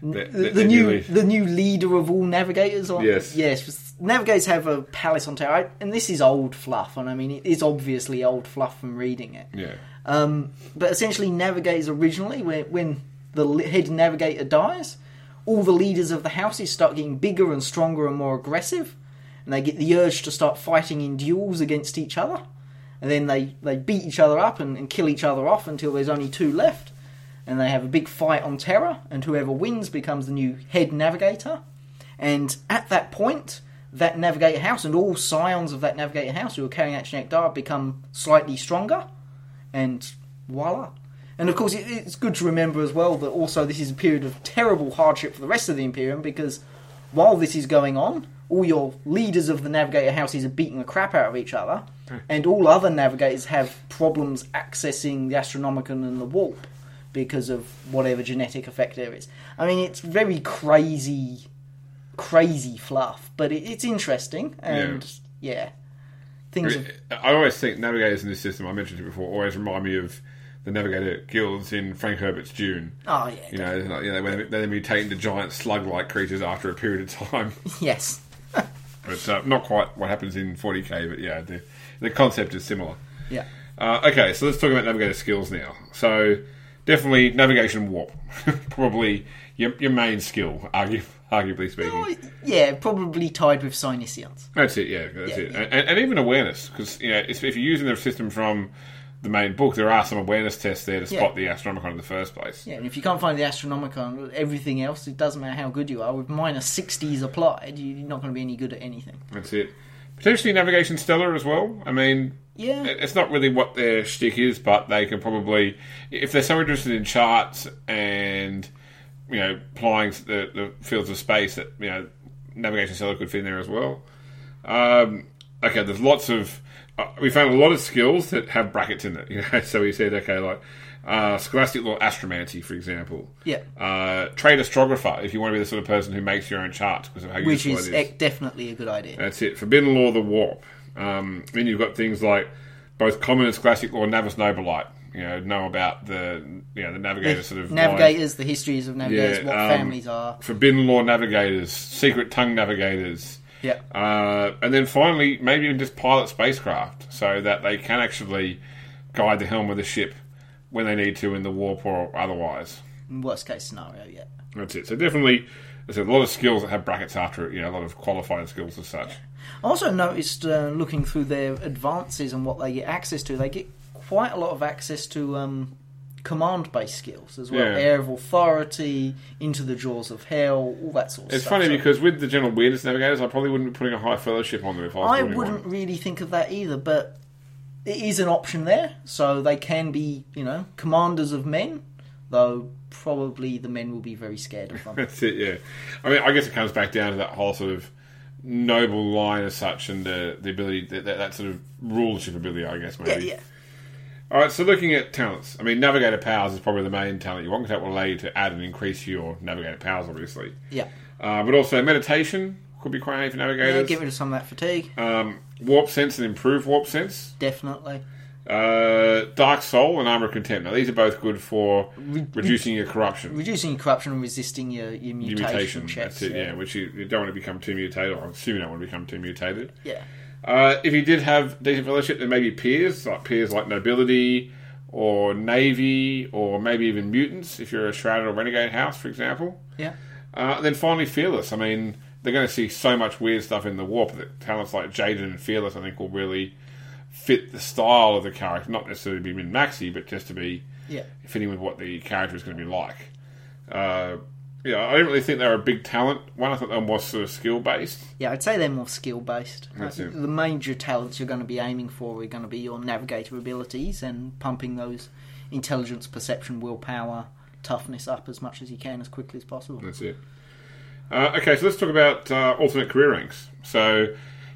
Their, The, their- the their new lead? the new leader of all navigators. On, Yes. yes. Navigators have a palace on Terra, and this is old fluff, and I mean it is obviously old fluff from reading it. Yeah. Um, but essentially, navigators originally, when, when the head navigator dies, all the leaders of the houses start getting bigger and stronger and more aggressive, and they get the urge to start fighting in duels against each other. And then they, they beat each other up and, and kill each other off until there's only two left. And they have a big fight on Terra, and whoever wins becomes the new head navigator. And at that point, that navigator house and all scions of that navigator house who are carrying out Genetic Dar become slightly stronger and voila. And of course, it, it's good to remember as well that also this is a period of terrible hardship for the rest of the Imperium because while this is going on, all your leaders of the Navigator houses are beating the crap out of each other, hmm. and all other navigators have problems accessing the Astronomicon and the Warp because of whatever genetic effect there is. I mean, it's very crazy, crazy fluff, but it, it's interesting, and yeah, things. Have, I always think navigators in this system, I mentioned it before, always remind me of the navigator guilds in Frank Herbert's Dune. oh yeah, You know, like, you know when they, they mutate into giant slug-like creatures after a period of time. yes. But uh, not quite what happens in 40k, but yeah, the, the concept is similar. Yeah. Uh, okay, so let's talk about navigator skills now. So, definitely navigation warp. Probably your, your main skill, argu- arguably speaking. Oh, yeah, probably tied with Psyniscience. That's it, yeah, that's Yeah, it. yeah. And, and even awareness, because you know, if if you're using the system from the main book, there are some awareness tests there to Yeah. spot the Astronomicon in the first place. Yeah, and if you can't find the Astronomicon, everything else, it doesn't matter how good you are. With minus 60s applied, you're not going to be any good at anything. That's it. Potentially navigation stellar as well. I mean, Yeah. it's not really what their shtick is, but they can probably, if they're so interested in charts and you know applying the, the fields of space, that you know navigation stellar could fit in there as well. Um, okay, there's lots of. Uh, we found a lot of skills that have brackets in it. You know, so we said okay, like uh, scholastic lore astromancy, for example. Yeah. Uh, trade astrographer, if you want to be the sort of person who makes your own charts because of how Which useful is it is. definitely a good idea. That's it. Forbidden Lore, the Warp. Um, then you've got things like both commoners, classic or Navis Nobilite. You know, know about the you know the navigator sort of lines. navigators, the histories of navigators, Yeah, what um, families are. forbidden lore navigators, secret tongue navigators, Yeah, uh, and then finally maybe even just pilot spacecraft so that they can actually guide the helm of the ship when they need to in the warp or otherwise. worst case scenario. Yeah. That's it. So definitely, there's a lot of skills that have brackets after it. You know, a lot of qualifying skills as such. I also noticed uh, looking through their advances and what they get access to, they get quite a lot of access to um, command-based skills as well. Yeah. Air of authority, into the jaws of hell, all that sort of It's stuff. It's funny because with the general weirdness navigators, I probably wouldn't be putting a high fellowship on them if I was I wouldn't one. really think of that either, but it is an option there, so they can be, you know, commanders of men, though probably the men will be very scared of them. That's it. Yeah. I mean, I guess it comes back down to that whole sort of noble line as such, and the the ability that, that, that sort of rulership ability. I guess yeah, maybe. yeah. All right, so looking at talents, I mean, navigator powers is probably the main talent you want because that will allow you to add and increase your navigator powers, obviously. Yeah. Uh, but also meditation could be quite handy for navigators. Yeah, get rid of some of that fatigue, um, warp sense and improve warp sense. definitely. Uh, dark soul and armor of contempt. Now these are both good for reducing your corruption, Reducing your corruption and resisting your, your your mutation, mutation. checks. That's it. Yeah, which you, you don't want to become too mutated. Or I assume you don't want to become too mutated. Yeah. Uh, if you did have decent fellowship, then maybe peers, like peers like nobility or navy, or maybe even mutants. If you're a shrouded or renegade house, for example. Yeah. Uh, then finally, fearless. I mean, they're going to see so much weird stuff in the warp that talents like Jaded and fearless, I think, will really fit the style of the character. Not necessarily be min maxi, but just to be Yeah. fitting with what the character is going to be like. Uh, yeah, I don't really think they're a big talent one. I thought they were more sort of skill based. Yeah, I'd say they're more skill based. The major talents you're going to be aiming for are going to be your navigator abilities and pumping those intelligence, perception, willpower, toughness up as much as you can as quickly as possible. That's it. Uh, okay, so let's talk about uh, alternate career ranks. So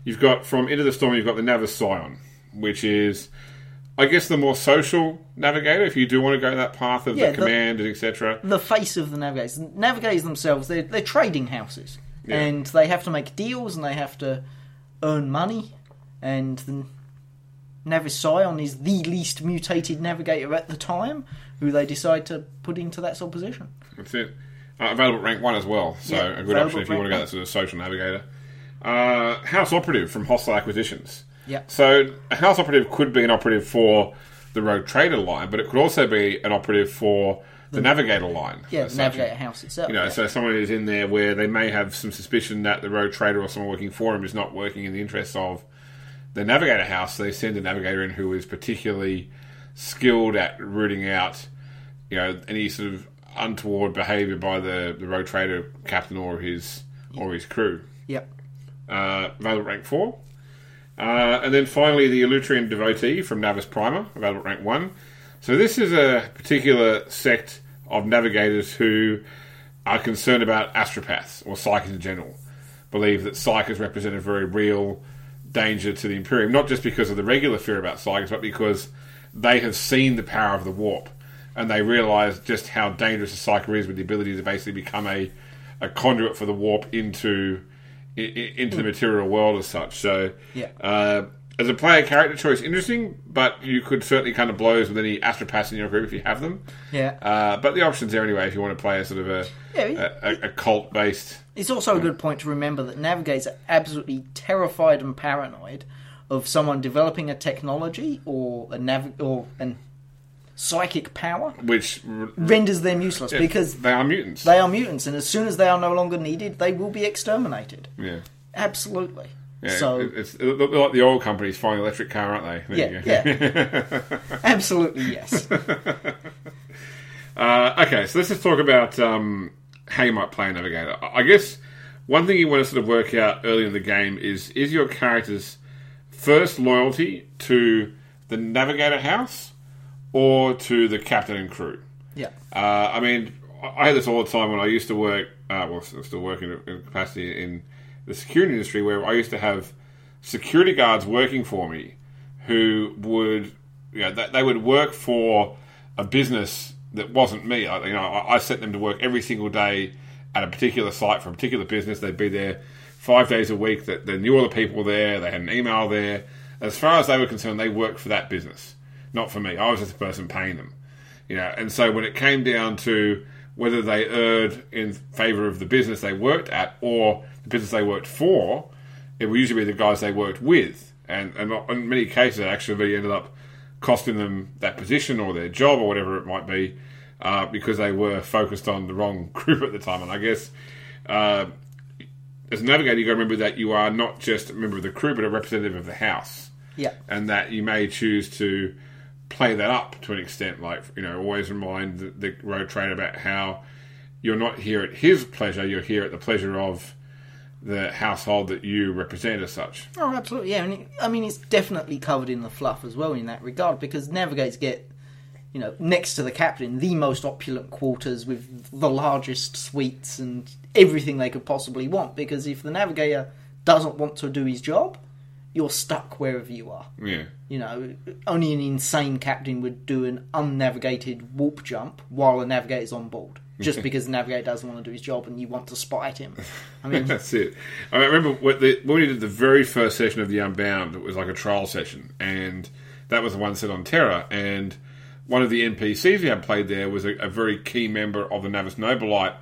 you've got from Into the Storm, you've got the Navis Scion, which is, I guess, the more social navigator. If you do want to go that path of Yeah, the the- command and etc. The face of the navigators. Navigators themselves, they're, they're trading houses. Yeah. And they have to make deals and they have to earn money. And the Navis Scion is the least mutated navigator at the time who they decide to put into that sort of position. That's it. Uh, available at rank one as well, so Yeah, a good option if you want to go that sort of social navigator. Uh, House Operative from Hostile Acquisitions. Yeah. So a House Operative could be an operative for the Rogue Trader line, but it could also be an operative for the Navigator line. Yeah, the. Navigator house itself. You know, yeah. so someone is in there where they may have some suspicion that the rogue trader or someone working for him is not working in the interests of the navigator house. They send a navigator in who is particularly skilled at rooting out, you know, any sort of untoward behaviour by the, the rogue trader captain or his or his crew. Yep. Uh, available rank four. Uh, and then finally, the Elutrian devotee from Navis Primer, available at rank one. So this is a particular sect of navigators who are concerned about astropaths or psychics in general. Believe that psychics represent a very real danger to the Imperium, not just because of the regular fear about psychics, but because they have seen the power of the warp and they realise just how dangerous a psychic is with the ability to basically become a, a conduit for the warp into into the material world as such. So, Yeah. uh, as a player character choice, interesting, but you could certainly kind of blows with any astropaths in your group if you have them. Yeah. Uh, but the options there anyway if you want to play a sort of a, Yeah, a, a, a cult based. It's also a good point to remember that navigators are absolutely terrified and paranoid of someone developing a technology or a nav- or an psychic power Which r- renders them useless because they are mutants. they are mutants, and as soon as they are no longer needed, they will be exterminated. yeah. Absolutely. Yeah, so it- it's they're like the oil companies flying electric car, aren't they? There yeah, yeah, absolutely yes. Uh, okay, so let's just talk about um, how you might play a navigator. I guess one thing you want to sort of work out early in the game is is your character's first loyalty to the navigator house or to the captain and crew. Yeah, Uh, I mean, I had this all the time when I used to work. Uh, well, I'm still working in capacity in the security industry, where I used to have security guards working for me who would, you know, they, they would work for a business that wasn't me. I, you know, I, I sent them to work every single day at a particular site for a particular business. They'd be there five days a week. That they knew all the people there. They had an email there. As far as they were concerned, they worked for that business, not for me. I was just the person paying them. You know, and so when it came down to whether they erred in favour of the business they worked at or the business they worked for, it would usually be the guys they worked with. And, and in many cases, it actually ended up costing them that position or their job or whatever it might be uh, because they were focused on the wrong group at the time. And I guess uh, as a navigator, you've got to remember that you are not just a member of the crew, but a representative of the house. Yeah. And that you may choose to play that up to an extent. Like, you know, always remind the, the rogue trader about how you're not here at his pleasure, you're here at the pleasure of the household that you represent as such. Oh, absolutely, yeah. And it, I mean, it's definitely covered in the fluff as well in that regard because navigators get, you know, next to the captain, the most opulent quarters with the largest suites and everything they could possibly want. Because if the navigator doesn't want to do his job, you're stuck wherever you are. Yeah. You know, only an insane captain would do an unnavigated warp jump while a navigator's on board. Just because the navigator doesn't want to do his job and you want to spite him. I mean, That's it. I remember when, the, when we did the very first session of the Unbound, it was like a trial session, and that was the one set on Terra. And one of the NPCs we had played there was a, a very key member of the Navis Nobilite,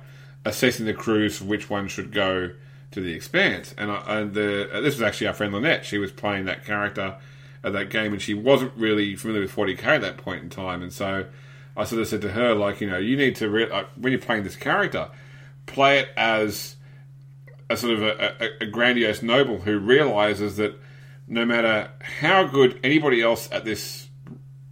assessing the crews for which one should go to the Expanse. And, I, and the, uh, this was actually our friend Lynette. She was playing that character at that game, and she wasn't really familiar with 40k at that point in time, and so. I sort of said to her, like, you know, you need to, re- like, when you're playing this character, play it as a sort of a, a, a grandiose noble who realizes that no matter how good anybody else at this,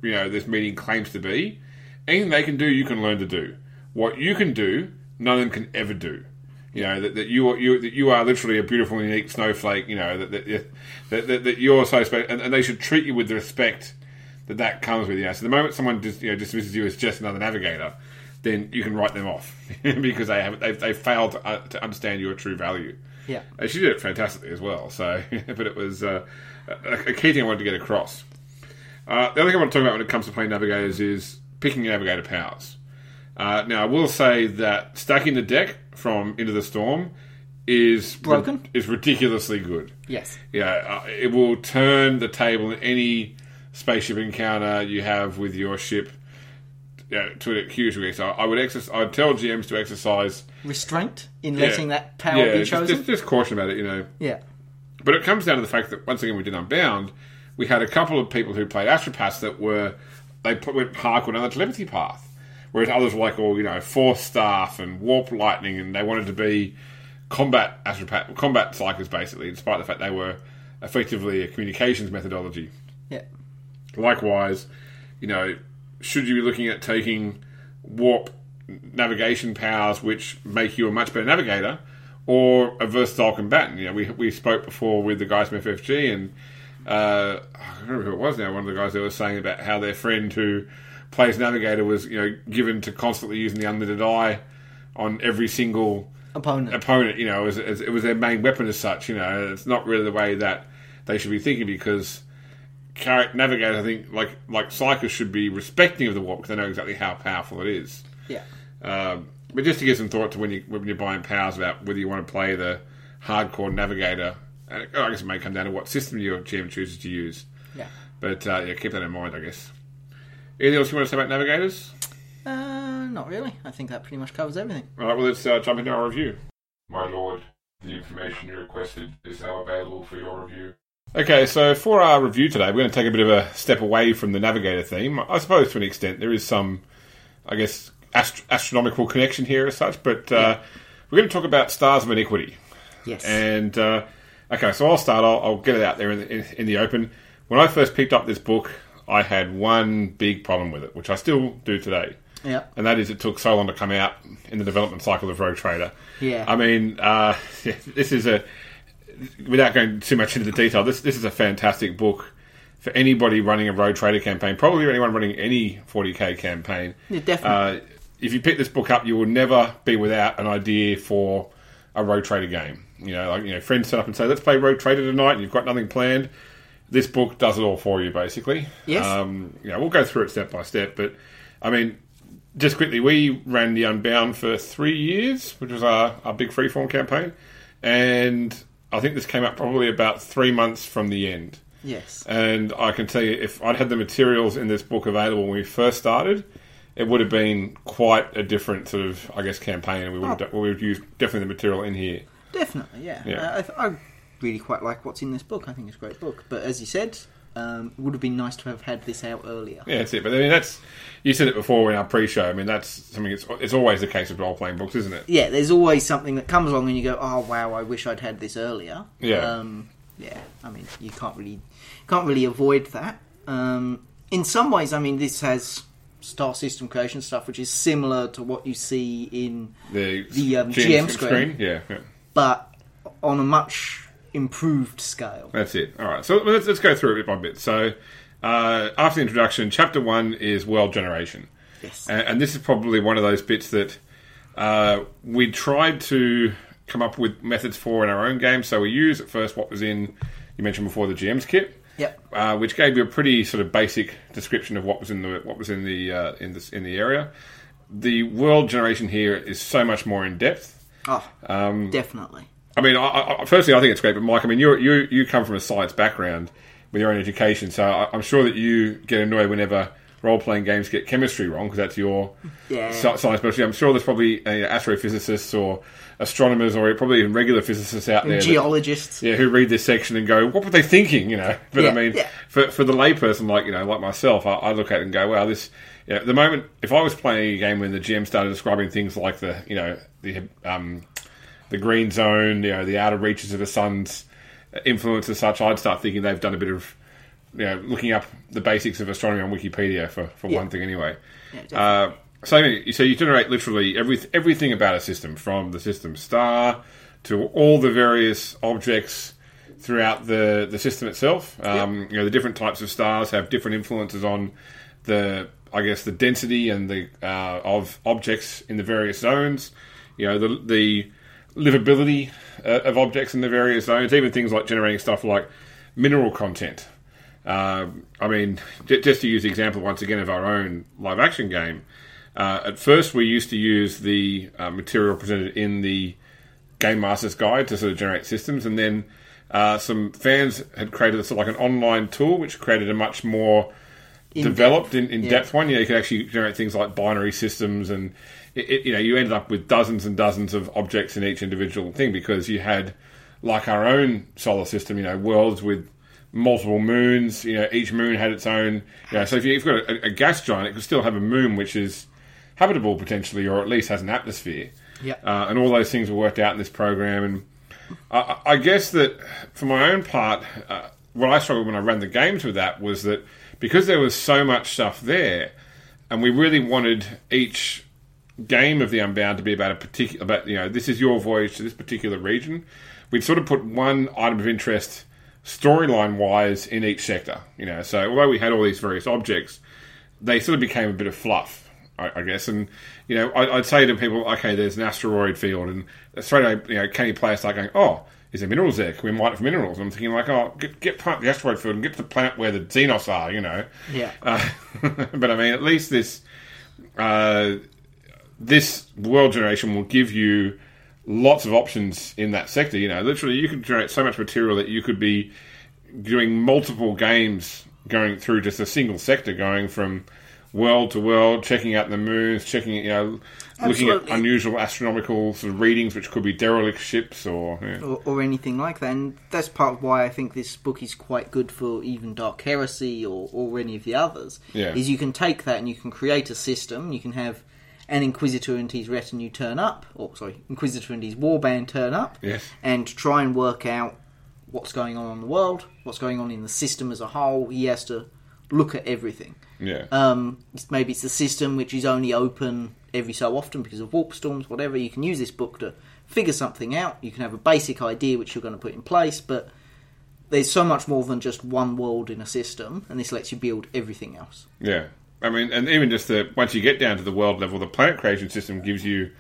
you know, this meeting claims to be, anything they can do, you can learn to do. What you can do, none of them can ever do. You know that, that you are you that you are literally a beautiful, unique snowflake. You know that that that, that, that you're so special, and, and they should treat you with the respect that that comes with. You know, so the moment someone dis, you know, dismisses you as just another navigator, then you can write them off because they have they've, they've failed to, uh, to understand your true value. yeah. And she did it fantastically as well. So, but it was uh, a, a key thing I wanted to get across. Uh, the other thing I want to talk about when it comes to playing navigators is picking navigator powers. Uh, now, I will say that stacking the deck from Into the Storm is Broken? is ridiculously good. Yes. Yeah, uh, it will turn the table in any spaceship encounter you have with your ship yeah, to a huge degree. So I would exercise. I'd tell GMs to exercise. Restraint in yeah, letting that power yeah, be just- chosen. Just, just caution about it, you know. yeah. But it comes down to the fact that once again we did Unbound, we had a couple of people who played Astropaths that were they put, went hardcore down another telepathy path, whereas others were like all you know force staff and warp lightning, and they wanted to be combat astropath, combat psychers basically, despite the fact they were effectively a communications methodology. Yeah. Likewise, you know, should you be looking at taking warp navigation powers which make you a much better navigator or a versatile combatant? You know, we, we spoke before with the guys from FFG and uh, I don't remember who it was now, one of the guys that was saying about how their friend who plays navigator was, you know, given to constantly using the unlimited eye on every single Opponent. opponent, you know, as, as it was their main weapon as such. You know, it's not really the way that they should be thinking because character navigators, I think, like like psychers, should be respecting of the warp because they know exactly how powerful it is. yeah. Um, but just to give some thought to when you when you're buying powers about whether you want to play the hardcore navigator, and I guess it may come down to what system your GM chooses to use. Yeah. But uh, yeah, keep that in mind, I guess. Anything else you want to say about navigators? Uh, not really. I think that pretty much covers everything. All right, well, let's uh, jump into our review. My lord, the information you requested is now available for your review. Okay, so for our review today, we're going to take a bit of a step away from the navigator theme. I suppose to an extent there is some, I guess, ast- astronomical connection here as such, but uh, we're going to talk about stars of inequity. Yes. And uh, okay, so I'll start. I'll, I'll get it out there in the, in, in the open. When I first picked up this book, I had one big problem with it, which I still do today, yeah. and that is it took so long to come out in the development cycle of Rogue Trader. Yeah. I mean, uh, this is a without going too much into the detail. This this is a fantastic book for anybody running a Rogue Trader campaign. Probably anyone running any 40k campaign. Yeah, definitely. Uh, if you pick this book up, you will never be without an idea for a Rogue Trader game. You know, like you know, friends set up and say, "Let's play Rogue Trader tonight," and you've got nothing planned. This book does it all for you, basically. Yes. Um, know, we'll go through it step by step, but I mean, just quickly, we ran the Unbound for three years, which was our, our big freeform campaign, and I think this came up probably about three months from the end. Yes. And I can tell you, if I'd had the materials in this book available when we first started, it would have been quite a different sort of, I guess, campaign, and we would have, we would have used definitely the material in here. Definitely, yeah. Yeah. Uh, I, I really quite like what's in this book. I think it's a great book. But as you said, um, it would have been nice to have had this out earlier. Yeah, that's it. But I mean, that's you said it before in our pre-show. I mean, that's something. It's, it's always the case with role-playing books, isn't it? Yeah, there's always something that comes along and you go, "Oh wow, I wish I'd had this earlier." Yeah. Um, yeah. I mean, you can't really can't really avoid that. Um, in some ways, I mean, this has star system creation stuff, which is similar to what you see in, The The, um, GM screen. Yeah, yeah, but on a much improved scale. that's it. All right, so let's, let's go through it bit by bit. So, uh, after the introduction, chapter one is world generation. Yes. And, and this is probably one of those bits that uh, we tried to come up with methods for in our own game. So we used at first what was in, you mentioned before, the GM's kit. Yep. uh, which gave you a pretty sort of basic description of what was in the what was in the uh, in this in the area. The world generation here is so much more in depth. Oh, Um, definitely. I mean, I, I, firstly, I think it's great. But Mike, I mean, you you you come from a science background with your own education, so I, I'm sure that you get annoyed whenever role playing games get chemistry wrong because that's your Yeah. science specialty. I'm sure there's probably uh, astrophysicists or astronomers or probably even regular physicists out there. that- Geologists. yeah, who read this section and go, "What were they thinking?" You know. But I mean, yeah. for for the layperson like you know, like myself, I, I look at it and go, "Wow, this." You know, the moment if I was playing a game when the GM started describing things like the you know the um, the green zone, you know, the outer reaches of the sun's influence and such, I'd start thinking they've done a bit of you know looking up the basics of astronomy on Wikipedia for for Yeah. one thing anyway. Yeah. Uh, so, so you generate literally every, everything about a system, from the system star to all the various objects throughout the, the system itself. Um, You know, the different types of stars have different influences on the, I guess, the density and the uh, of objects in the various zones. You know, the the livability uh, of objects in the various zones. Even things like generating stuff like mineral content. Um, I mean, j- just to use the example once again of our own live action game, uh, at first we used to use the uh, material presented in the Game Master's Guide to sort of generate systems, and then uh, some fans had created sort of like an online tool which created a much more developed in, in yeah. depth one. You know, you could actually generate things like binary systems, and it, it, you know, you ended up with dozens and dozens of objects in each individual thing because you had, like our own solar system, you know, worlds with multiple moons. You know, each moon had its own. You know, so if you've got a, a gas giant, it could still have a moon which is habitable potentially, or at least has an atmosphere. Yep. Uh, and all those things were worked out in this program. And I, I guess that for my own part, uh, what I struggled when I ran the games with that was that because there was so much stuff there, and we really wanted each game of the Unbound to be about a particular, about you know, this is your voyage to this particular region. We'd sort of put one item of interest storyline wise in each sector. You know, so although we had all these various objects, they sort of became a bit of fluff. I, I guess, and you know, I, I'd say to people, okay, there's an asteroid field, and straight away, you know, can you players start going, oh, is there minerals there? Can we mine it for minerals? And I'm thinking like, oh, get, get past the asteroid field and get to the planet where the Xenos are, you know. Yeah. Uh, but I mean, at least this uh, this world generation will give you lots of options in that sector. You know, literally, you could generate so much material that you could be doing multiple games going through just a single sector, going from world to world, checking out the moons, checking, you know, looking at unusual astronomical sort of readings, which could be derelict ships or. Yeah. or, or anything like that. And that's part of why I think this book is quite good for even Dark Heresy or, or any of the others. Yeah. Is you can take that and you can create a system. You can have an Inquisitor and his retinue turn up, or sorry, Inquisitor and his warband turn up, Yes. and try and work out what's going on in the world, what's going on in the system as a whole. He has to look at everything. Yeah. Um, maybe it's the system which is only open every so often because of warp storms, whatever. You can use this book to figure something out. You can have a basic idea which you're going to put in place, but there's so much more than just one world in a system, and this lets you build everything else. Yeah, I mean, and even just the once you get down to the world level, the planet creation system gives you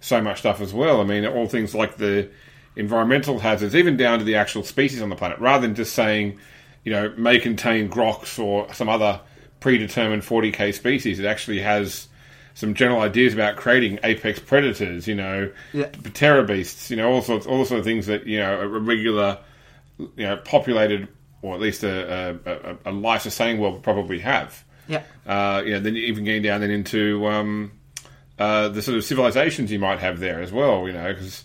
so much stuff as well. I mean, all things like the environmental hazards, even down to the actual species on the planet, rather than just saying, you know, may contain grox or some other predetermined 40k species. It actually has some general ideas about creating apex predators, you know, Yeah. terror beasts, you know, all sorts, all sorts of things that you know a regular, you know, populated or at least a, a, a, a life sustaining world would probably have. Yeah. Uh, you know, then even getting down then into um, uh, the sort of civilizations you might have there as well. You know, because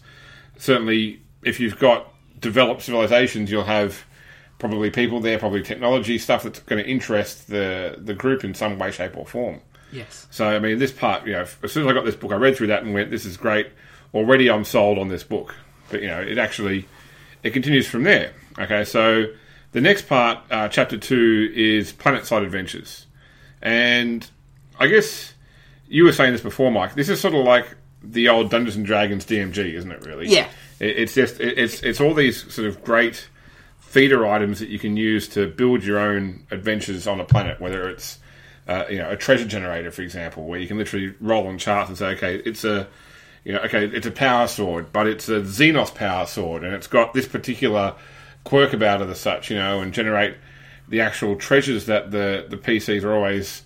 certainly if you've got developed civilizations, you'll have probably people there, probably technology stuff that's going to interest the the group in some way, shape, or form. Yes. So I mean, this part, you know, as soon as I got this book, I read through that and went, "This is great." Already, I'm sold on this book. But you know, it actually it continues from there. Okay, so the next part, uh, chapter two, is planet side adventures, and I guess you were saying this before, Mike. This is sort of like the old Dungeons and Dragons DMG, isn't it? Really? Yeah. It, it's just it, it's it's all these sort of great feeder items that you can use to build your own adventures on a planet, whether it's uh, you know a treasure generator, for example, where you can literally roll on charts and say, okay, it's a you know, okay, it's a power sword, but it's a Xenos power sword, and it's got this particular quirk about it as such, you know, and generate the actual treasures that the the PCs are always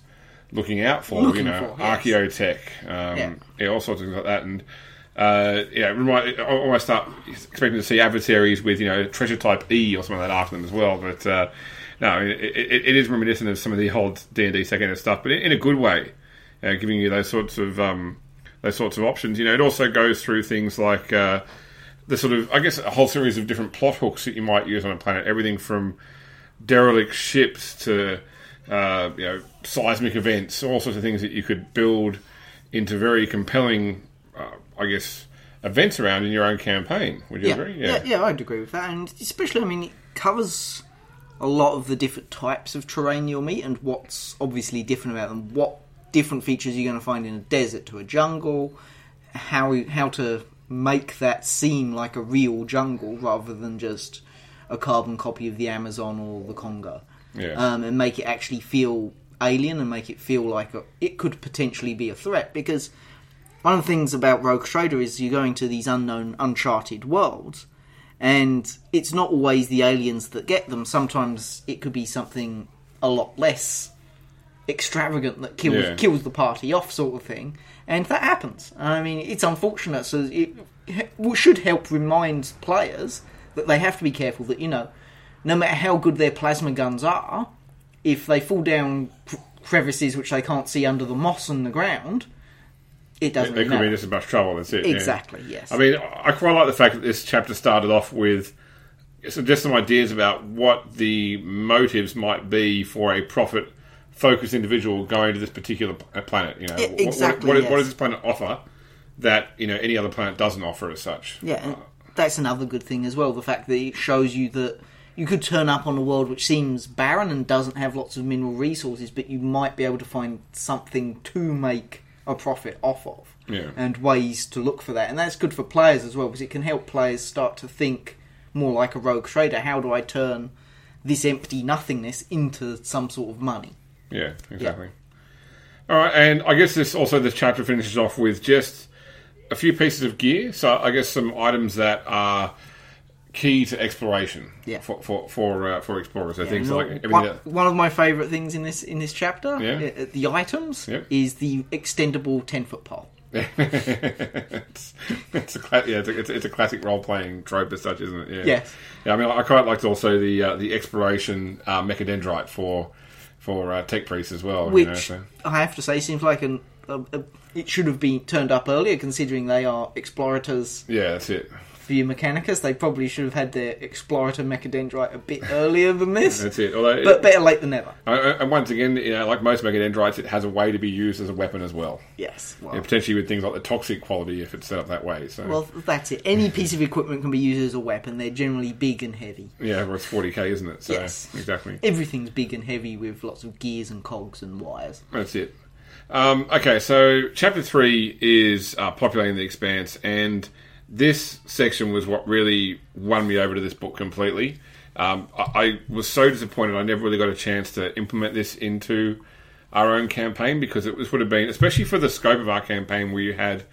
looking out for, Looking you know, for, yes. archaeotech, um, Yeah. yeah. all sorts of things like that, and uh, yeah, remind, I almost start expecting to see adversaries with you know treasure type E or something like that after them as well, but uh, no, it, it, it is reminiscent of some of the old D and D second stuff, but in, in a good way, uh, giving you those sorts of um, those sorts of options. You know, it also goes through things like uh, the sort of I guess a whole series of different plot hooks that you might use on a planet, everything from derelict ships to uh, you know seismic events, all sorts of things that you could build into very compelling, uh, I guess, events around in your own campaign. Would you Yeah. agree? yeah, yeah, I'd agree with that, and especially, I mean, it covers a lot of the different types of terrain you'll meet, and what's obviously different about them. What different features you're going to find in a desert to a jungle, how how to make that seem like a real jungle rather than just a carbon copy of the Amazon or the Congo, Yeah. um, and make it actually feel alien and make it feel like a, it could potentially be a threat because one of the things about Rogue Trader is you're going to these unknown, uncharted worlds, and it's not always the aliens that get them. Sometimes it could be something a lot less extravagant that kills Yeah. kills the party off, sort of thing. And that happens. I mean, it's unfortunate. So it should help remind players that they have to be careful. That you know, no matter how good their plasma guns are, if they fall down crevices which they can't see under the moss and the ground, it doesn't There really could be just as much trouble. That's it. yeah. Exactly. Yes. I mean, I quite like the fact that this chapter started off with so just some ideas about what the motives might be for a profit focused individual going to this particular uh, planet. You know, E- What- exactly, What, what, yes. what does this planet offer that you know any other planet doesn't offer as such? Yeah, and that's another good thing as well. The fact that it shows you that you could turn up on a world which seems barren and doesn't have lots of mineral resources, but you might be able to find something to make a profit off of. Yeah. And ways to look for that. And that's good for players as well, because it can help players start to think more like a rogue trader. How do I turn this empty nothingness into some sort of money? Yeah, exactly. All right, and I guess this also this chapter finishes off with just a few pieces of gear. So I guess some items that are key to exploration Yeah. for for for, uh, for explorers. So things like everything one, that, one of my favourite things in this in this chapter, Yeah. uh, the items, Yep. is the extendable ten foot pole. it's, it's a yeah, it's a, it's, a, it's a classic role playing trope as such, isn't it? Yeah. Yes. Yeah, I mean, I quite liked also the uh, the exploration uh, mechadendrite for for uh, tech priests as well. which you know, so. I have to say seems like an Uh, uh, it should have been turned up earlier, considering they are explorators Yeah, that's it. via Mechanicus. They probably should have had their explorator mechadendrite a bit earlier than this, That's it. Although, but better late than never. And once again, you know, like most mechadendrites, it has a way to be used as a weapon as well. Yes, well, Yeah, potentially with things like the toxic quality if it's set up that way. So well, that's it. Any piece of equipment can be used as a weapon. They're generally big and heavy. yeah, well, it's 40k, isn't it? So Yes. exactly. Everything's big and heavy with lots of gears and cogs and wires. That's it. Um, okay, so chapter three is uh, populating the expanse, and this section was what really won me over to this book completely. Um, I, I was so disappointed I never really got a chance to implement this into our own campaign because it was would have been, especially for the scope of our campaign, where you had.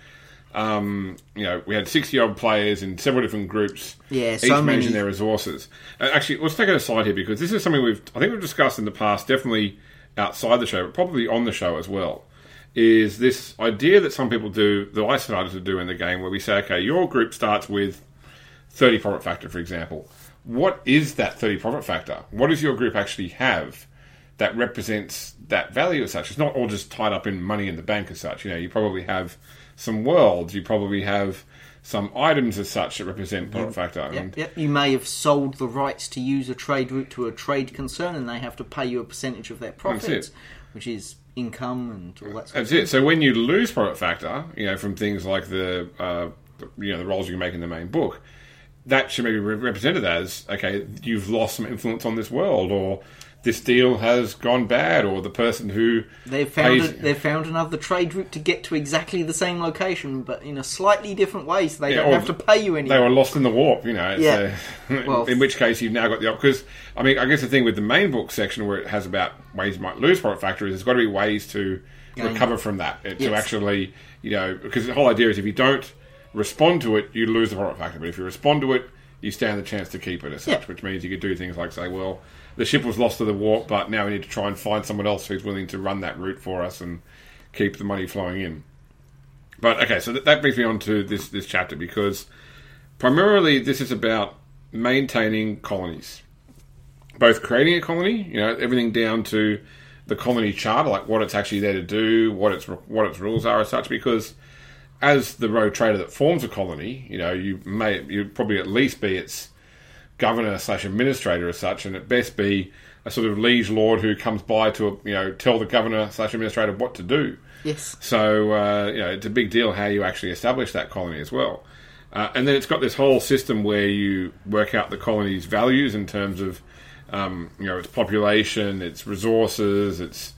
Um, you know, we had sixty odd players in several different groups. Yeah, each so managing many- their resources. Uh, actually, let's take it aside here because this is something we've I think we've discussed in the past, definitely outside the show, but probably on the show as well. Is this idea that some people do that I started to do in the game, where we say, okay, your group starts with thirty profit factor, for example. what is that 30 profit factor? What does your group actually have that represents that value as such? It's not all just tied up in money in the bank as such. You know, you probably have some worlds, you probably have some items as such that represent profit factor. And Yep, yep. You may have sold the rights to use a trade route to a trade concern, and they have to pay you a percentage of their profits, which is income and all that sort That's of it. So when you lose profit factor, you know, from things like the, uh, you know, the rolls you can make in the main book, that should maybe be represented as okay, you've lost some influence on this world, or this deal has gone bad, or the person who They've found pays- a, they've found another trade route to get to exactly the same location, but in a slightly different way, so they Yeah, don't have to pay you anything. they were lost in the warp, you know. Yeah. Well- in which case you've now got the because I mean I guess the thing with the main book section where it has about ways you might lose profit factor is there's got to be ways to Gain. recover from that uh, to actually you know because the whole idea is if you don't respond to it you lose the profit factor but if you respond to it you stand the chance to keep it as such Yeah. which means you could do things like say well the ship was lost to the warp but now we need to try and find someone else who's willing to run that route for us and keep the money flowing in. But okay, so that, that brings me on to this this chapter because primarily this is about maintaining colonies, both creating a colony, you know, everything down to the colony charter, like what it's actually there to do, what its what its rules are, as such. Because as the rogue trader that forms a colony, you know, you may you probably at least be its governor slash administrator as such, and at best be a sort of liege lord who comes by to you know tell the governor slash administrator what to do. yes, So uh, you know, it's a big deal how you actually establish that colony as well. Uh, and then it's got this whole system where you work out the colony's values in terms of um, you know its population, its resources, its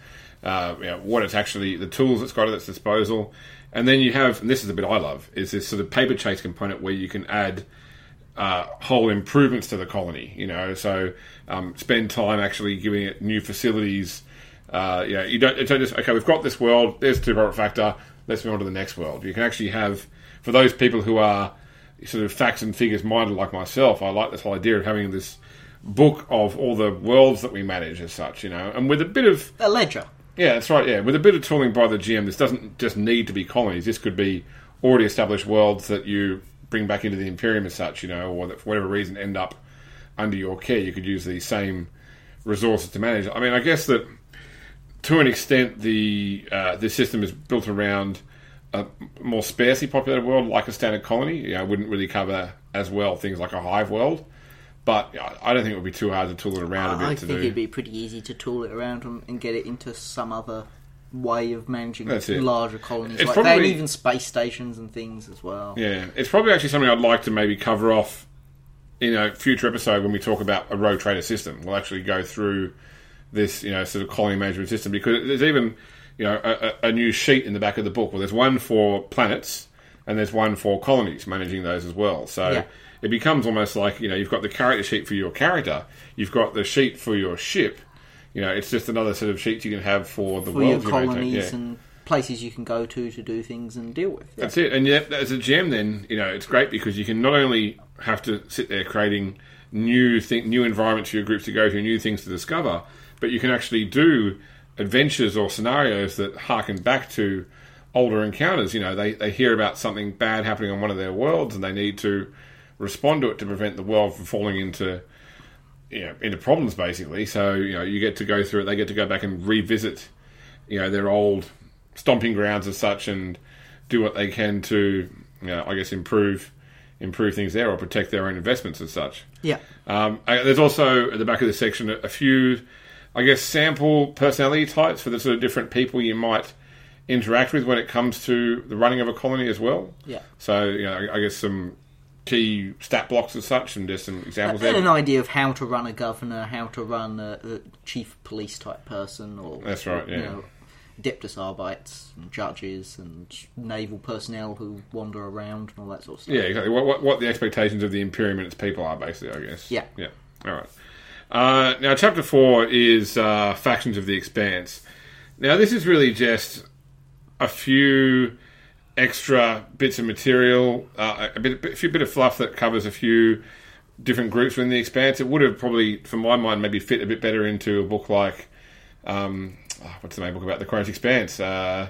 uh, you know, what it's actually the tools it's got at its disposal. And then you have, and this is the bit I love, is this sort of paper chase component where you can add uh, whole improvements to the colony. You know, so um, spend time actually giving it new facilities. Uh, you know, you don't, it's not just okay. We've got this world. There's two profit factor. Let's move on to the next world. You can actually have for those people who are sort of facts and figures minded like myself. I like this whole idea of having this book of all the worlds that we manage as such. You know, and with a bit of a ledger. yeah, that's right. Yeah, with a bit of tooling by the GM, this doesn't just need to be colonies. This could be already established worlds that you bring back into the Imperium as such, you know, or that for whatever reason end up under your care. You could use the same resources to manage. I mean, I guess that to an extent, the uh, the system is built around a more sparsely populated world like a standard colony. You know, it wouldn't really cover as well things like a hive world. But I- don't think it would be too hard to tool it around a bit I think do. it'd be pretty easy to tool it around and get it into some other way of managing larger colonies It's like that, and probably- even space stations and things as well. Yeah, it's probably actually something I'd like to maybe cover off in a future episode when we talk about a rogue trader system. We'll actually go through this, you know, sort of colony management system because there's even, you know, a, a new sheet in the back of the book. Well, there's one for planets and there's one for colonies managing those as well. So Yeah. it becomes almost like you know you've got the character sheet for your character, you've got the sheet for your ship. You know, it's just another set of sheets you can have for the for your world you maintain. colonies Yeah. and places you can go to to do things and deal with. That's it. And yet, as a GM, then you know it's great because you can not only have to sit there creating new thing, new environments for your groups to go to, new things to discover, but you can actually do adventures or scenarios that harken back to older encounters. You know, they they hear about something bad happening on one of their worlds, and they need to respond to it to prevent the world from falling into you know into problems basically. So you know you get to go through it. They get to go back and revisit you know their old stomping grounds as such and do what they can to you know, I guess improve improve things there or protect their own investments as such. Yeah. Um, I, there's also at the back of this section a, a few, I guess, sample personality types for the sort of different people you might interact with when it comes to the running of a colony as well. Yeah. So you know, I, I guess some key stat blocks and such and just some examples there. an idea of how to run a governor, how to run a, a chief police type person, or That's right, You yeah. know, Adeptus Arbites and judges and naval personnel who wander around and all that sort of stuff. Yeah, exactly. What, what what the expectations of the Imperium and its people are, basically, I guess. Yeah. Yeah. All right. Uh, now, chapter four is uh, factions of the Expanse. Now, this is really just a few extra bits of material, uh, a bit, a few bit of fluff that covers a few different groups within the Expanse. It would have probably, for my mind, maybe fit a bit better into a book like, um, oh, what's the main book about the Koronus Expanse? Uh,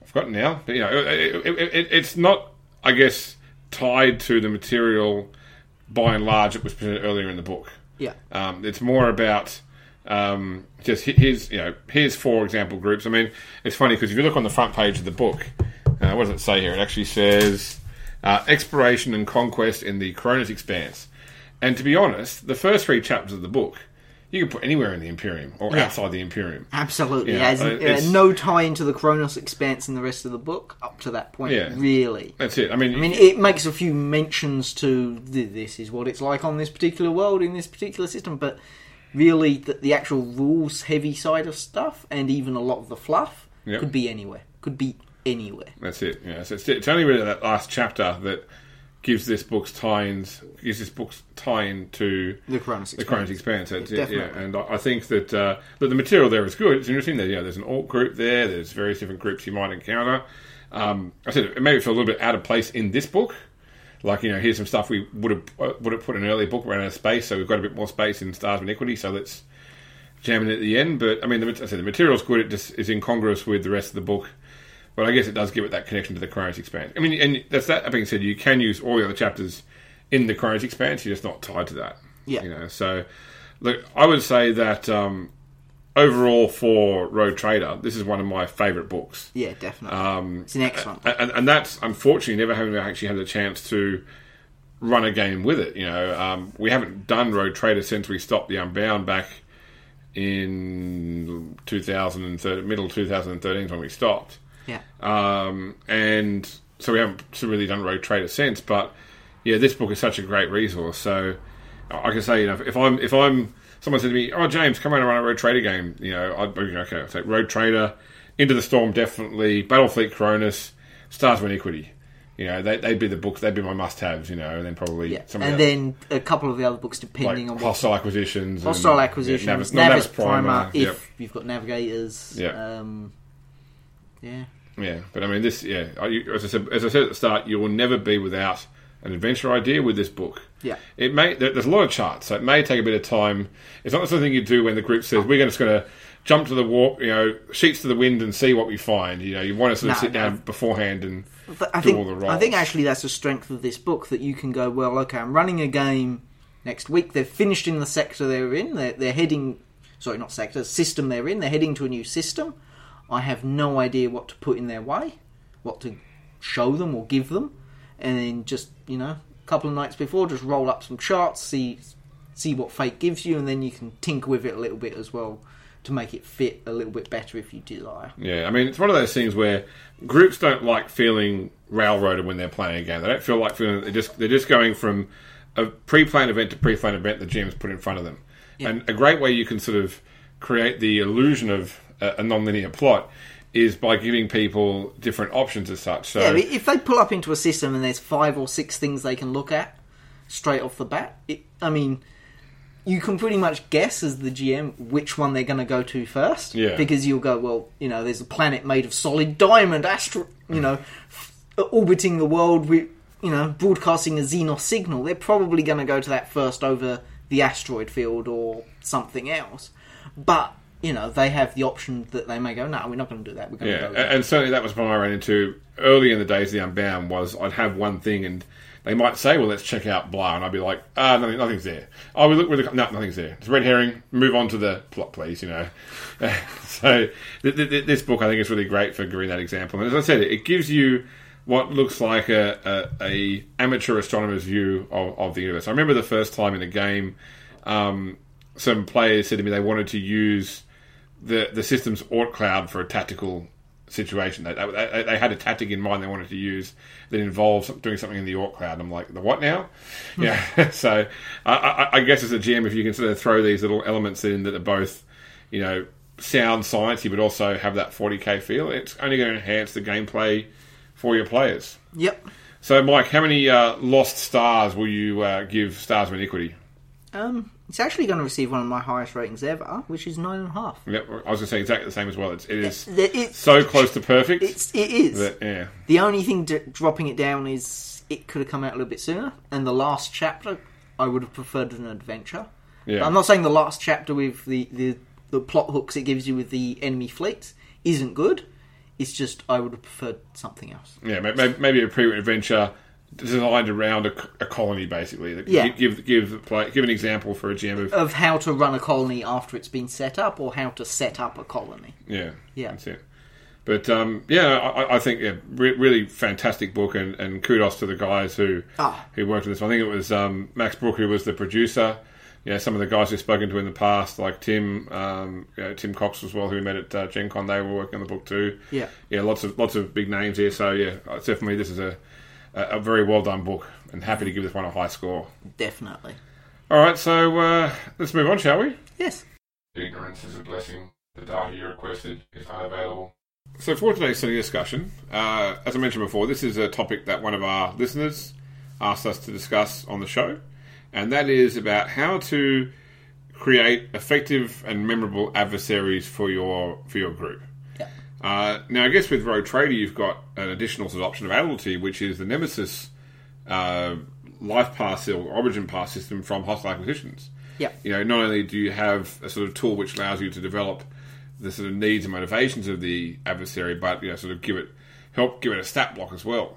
I've forgotten now, but you know, it, it, it, it's not, I guess, tied to the material by and large it was presented earlier in the book. Yeah. Um, it's more about um, just he- here's you know here's four example groups. I mean, it's funny because if you look on the front page of the book, uh, what does it say here? It actually says uh, exploration and conquest in the Koronus Expanse. And to be honest, the first three chapters of the book you can put anywhere in the Imperium or Yeah. outside the Imperium. Absolutely. Yeah, As uh, uh, no tie into the Koronus Expanse in the rest of the book up to that point, Yeah. really. That's it. I mean, I mean, it makes a few mentions to th- this is what it's like on this particular world in this particular system, but really, the, the actual rules heavy side of stuff and even a lot of the fluff Yep. could be anywhere. Could be anywhere. That's it. Yeah. So it's, it's only really that last chapter that gives this book's tie-ins, gives this book's tie-in to The Koronus the. Koronus Expanse. It, yeah. Definitely. And I think that uh, that the material there is good. It's interesting. That you know, there's an alt group there. There's various different groups you might encounter. Um, I said it made it feel a little bit out of place in this book. Like you know, here's some stuff we would have uh, would have put in an earlier book around out of space. So we've got a bit more space in Stars of Iniquity. So let's jam it at the end. But I mean, the, I said the material's good. It just is incongruous with the rest of the book. But I guess it does give it that connection to the Koronus Expanse. I mean, and that's that being said, you can use all the other chapters in the Koronus Expanse. You're just not tied to that. Yeah. You know, so look, I would say that um, overall for Rogue Trader, this is one of my favourite books. Yeah, definitely. Um, it's an excellent. and, and that's unfortunately never having actually had a chance to run a game with it. You know, um, we haven't done Rogue Trader since we stopped the Unbound back in 2013, middle 2013 is when we stopped. Yeah. Um, and so we haven't really done Rogue Trader since. But yeah, this book is such a great resource. So I can say, you know, if I'm if I'm someone said to me, "Oh, James, come around and run a Rogue Trader game," you know, I'd be okay. I'll take Rogue Trader, Into the Storm, definitely Battlefleet Koronus, Stars of Iniquity. You know, they, they'd be the books. They'd be my must-haves. You know, and then probably Yeah. some of And the, then a couple of the other books, like depending on what hostile acquisitions, Hostile and, acquisitions, yeah, Navis, Navis, Navis Primer, if yep. you've got navigators. Yeah. Um, yeah. Yeah, but I mean, this. Yeah, as I said, as I said at the start, you will never be without an adventure idea with this book. Yeah. It may. There's a lot of charts, so it may take a bit of time. It's not something you do when the group says we're just going to jump to the warp, you know, sheets to the wind and see what we find. You know, you want to sort of No, sit down no. beforehand and I do think all the rolls. I think actually that's the strength of this book that you can go well. Okay, I'm running a game next week. They're finished in the sector they're in. They're, they're heading, sorry, not sector, system they're in. They're heading to a new system. I have no idea what to put in their way, what to show them or give them, and then just you know, a couple of nights before, just roll up some charts, see see what fate gives you, and then you can tinker with it a little bit as well to make it fit a little bit better if you desire. Yeah, I mean, it's one of those things where groups don't like feeling railroaded when they're playing a game. They don't feel like feeling they're just they're just going from a pre-planned event to pre-planned event the GM's put in front of them. And a great way you can sort of create the illusion of a, a non-linear plot is by giving people different options as such. So Yeah, if they pull up into a system and there's five or six things they can look at straight off the bat, it, I mean, you can pretty much guess as the GM which one they're going to go to first. Yeah. Because you'll go, well, you know, there's a planet made of solid diamond, astro, you know, orbiting the world with, you know, broadcasting a Xenos signal. They're probably going to go to that first over the asteroid field or something else. But you know, they have the option that they may go, no, we're not going to do that. We're going Yeah, to and, go. and certainly that was what I ran into early in the days of the Unbound. Was I'd have one thing and they might say, "Well, let's check out blah," and I'd be like, "Ah, nothing, nothing's there." Oh, we look with the, no, nothing's there. It's a red herring. Move on to the plot, please. You know. so th- th- th- this book, I think, is really great for giving that example. And as I said, it, it gives you what looks like a, a, a amateur astronomer's view of, of the universe. I remember the first time in a game, um, some players said to me they wanted to use the the system's Oort cloud for a tactical situation. They, they, they had a tactic in mind they wanted to use that involves doing something in the Oort cloud. I'm like, the what now? yeah. so I, I, I guess as a GM, if you can sort of throw these little elements in that are both, you know, sound sciencey but also have that 40k feel, it's only going to enhance the gameplay for your players. Yep. So, Mike, how many uh, lost stars will you uh, give Stars of Iniquity? Um, it's actually going to receive one of my highest ratings ever, which is nine and a half. Yep, I was going to say exactly the same as well. It's, it is It- so close to perfect. It's it is. that, yeah. The only thing d- dropping it down is it could have come out a little bit sooner. And the last chapter, I would have preferred an adventure. Yeah. I'm not saying the last chapter with the, the the plot hooks it gives you with the enemy fleets isn't good. It's just I would have preferred something else. Yeah, may- may- maybe a pre adventure designed around a, a colony, basically. Yeah. Give give play, give an example for a GM of Of how to run a colony after it's been set up, or how to set up a colony. yeah Yeah. that's it. But um, yeah, I, I think yeah, re- really fantastic book, and, and kudos to the guys who Ah. who worked on this. I think it was um, Max Brook who was the producer. Know, some of the guys we've spoken to in the past, like Tim, um, you know, Tim Cox as well, who we met at uh, Gen Con, they were working on the book too. Yeah. yeah, lots of lots of big names here. So yeah, definitely this is a a, a very well done book, and happy to give this one a high score. Definitely. All right, so uh, let's move on, shall we? Yes. Ignorance is a blessing. The data you requested is unavailable. So for today's study discussion, uh, as I mentioned before, this is a topic that one of our listeners asked us to discuss on the show, and that is about how to create effective and memorable adversaries for your for your group. Uh, now, I guess with Rogue Trader, you've got an additional sort of option availability, which is the Nemesis uh, Lifepath or Origin Path system from Hostile Acquisitions. Yeah. You know, not only do you have a sort of tool which allows you to develop the sort of needs and motivations of the adversary, but you know, sort of give it help give it a stat block as well,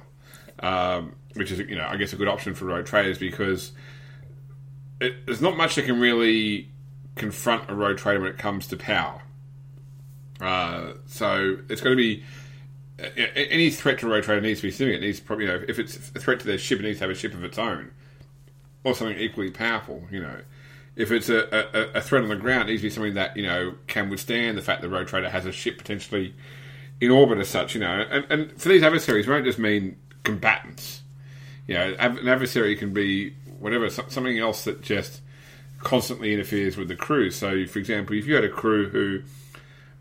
um, which is you know, I guess a good option for rogue traders because it, there's not much that can really confront a rogue trader when it comes to power. Uh, so it's going to be any threat to a rogue trader needs to be significant. It needs probably, you know, if it's a threat to their ship, it needs to have a ship of its own, or something equally powerful. You know, if it's a, a, a threat on the ground, it needs to be something that you know can withstand the fact that rogue trader has a ship potentially in orbit as such. You know, and, and for these adversaries, won't just mean combatants. You know, an adversary can be whatever something else that just constantly interferes with the crew. So, for example, if you had a crew who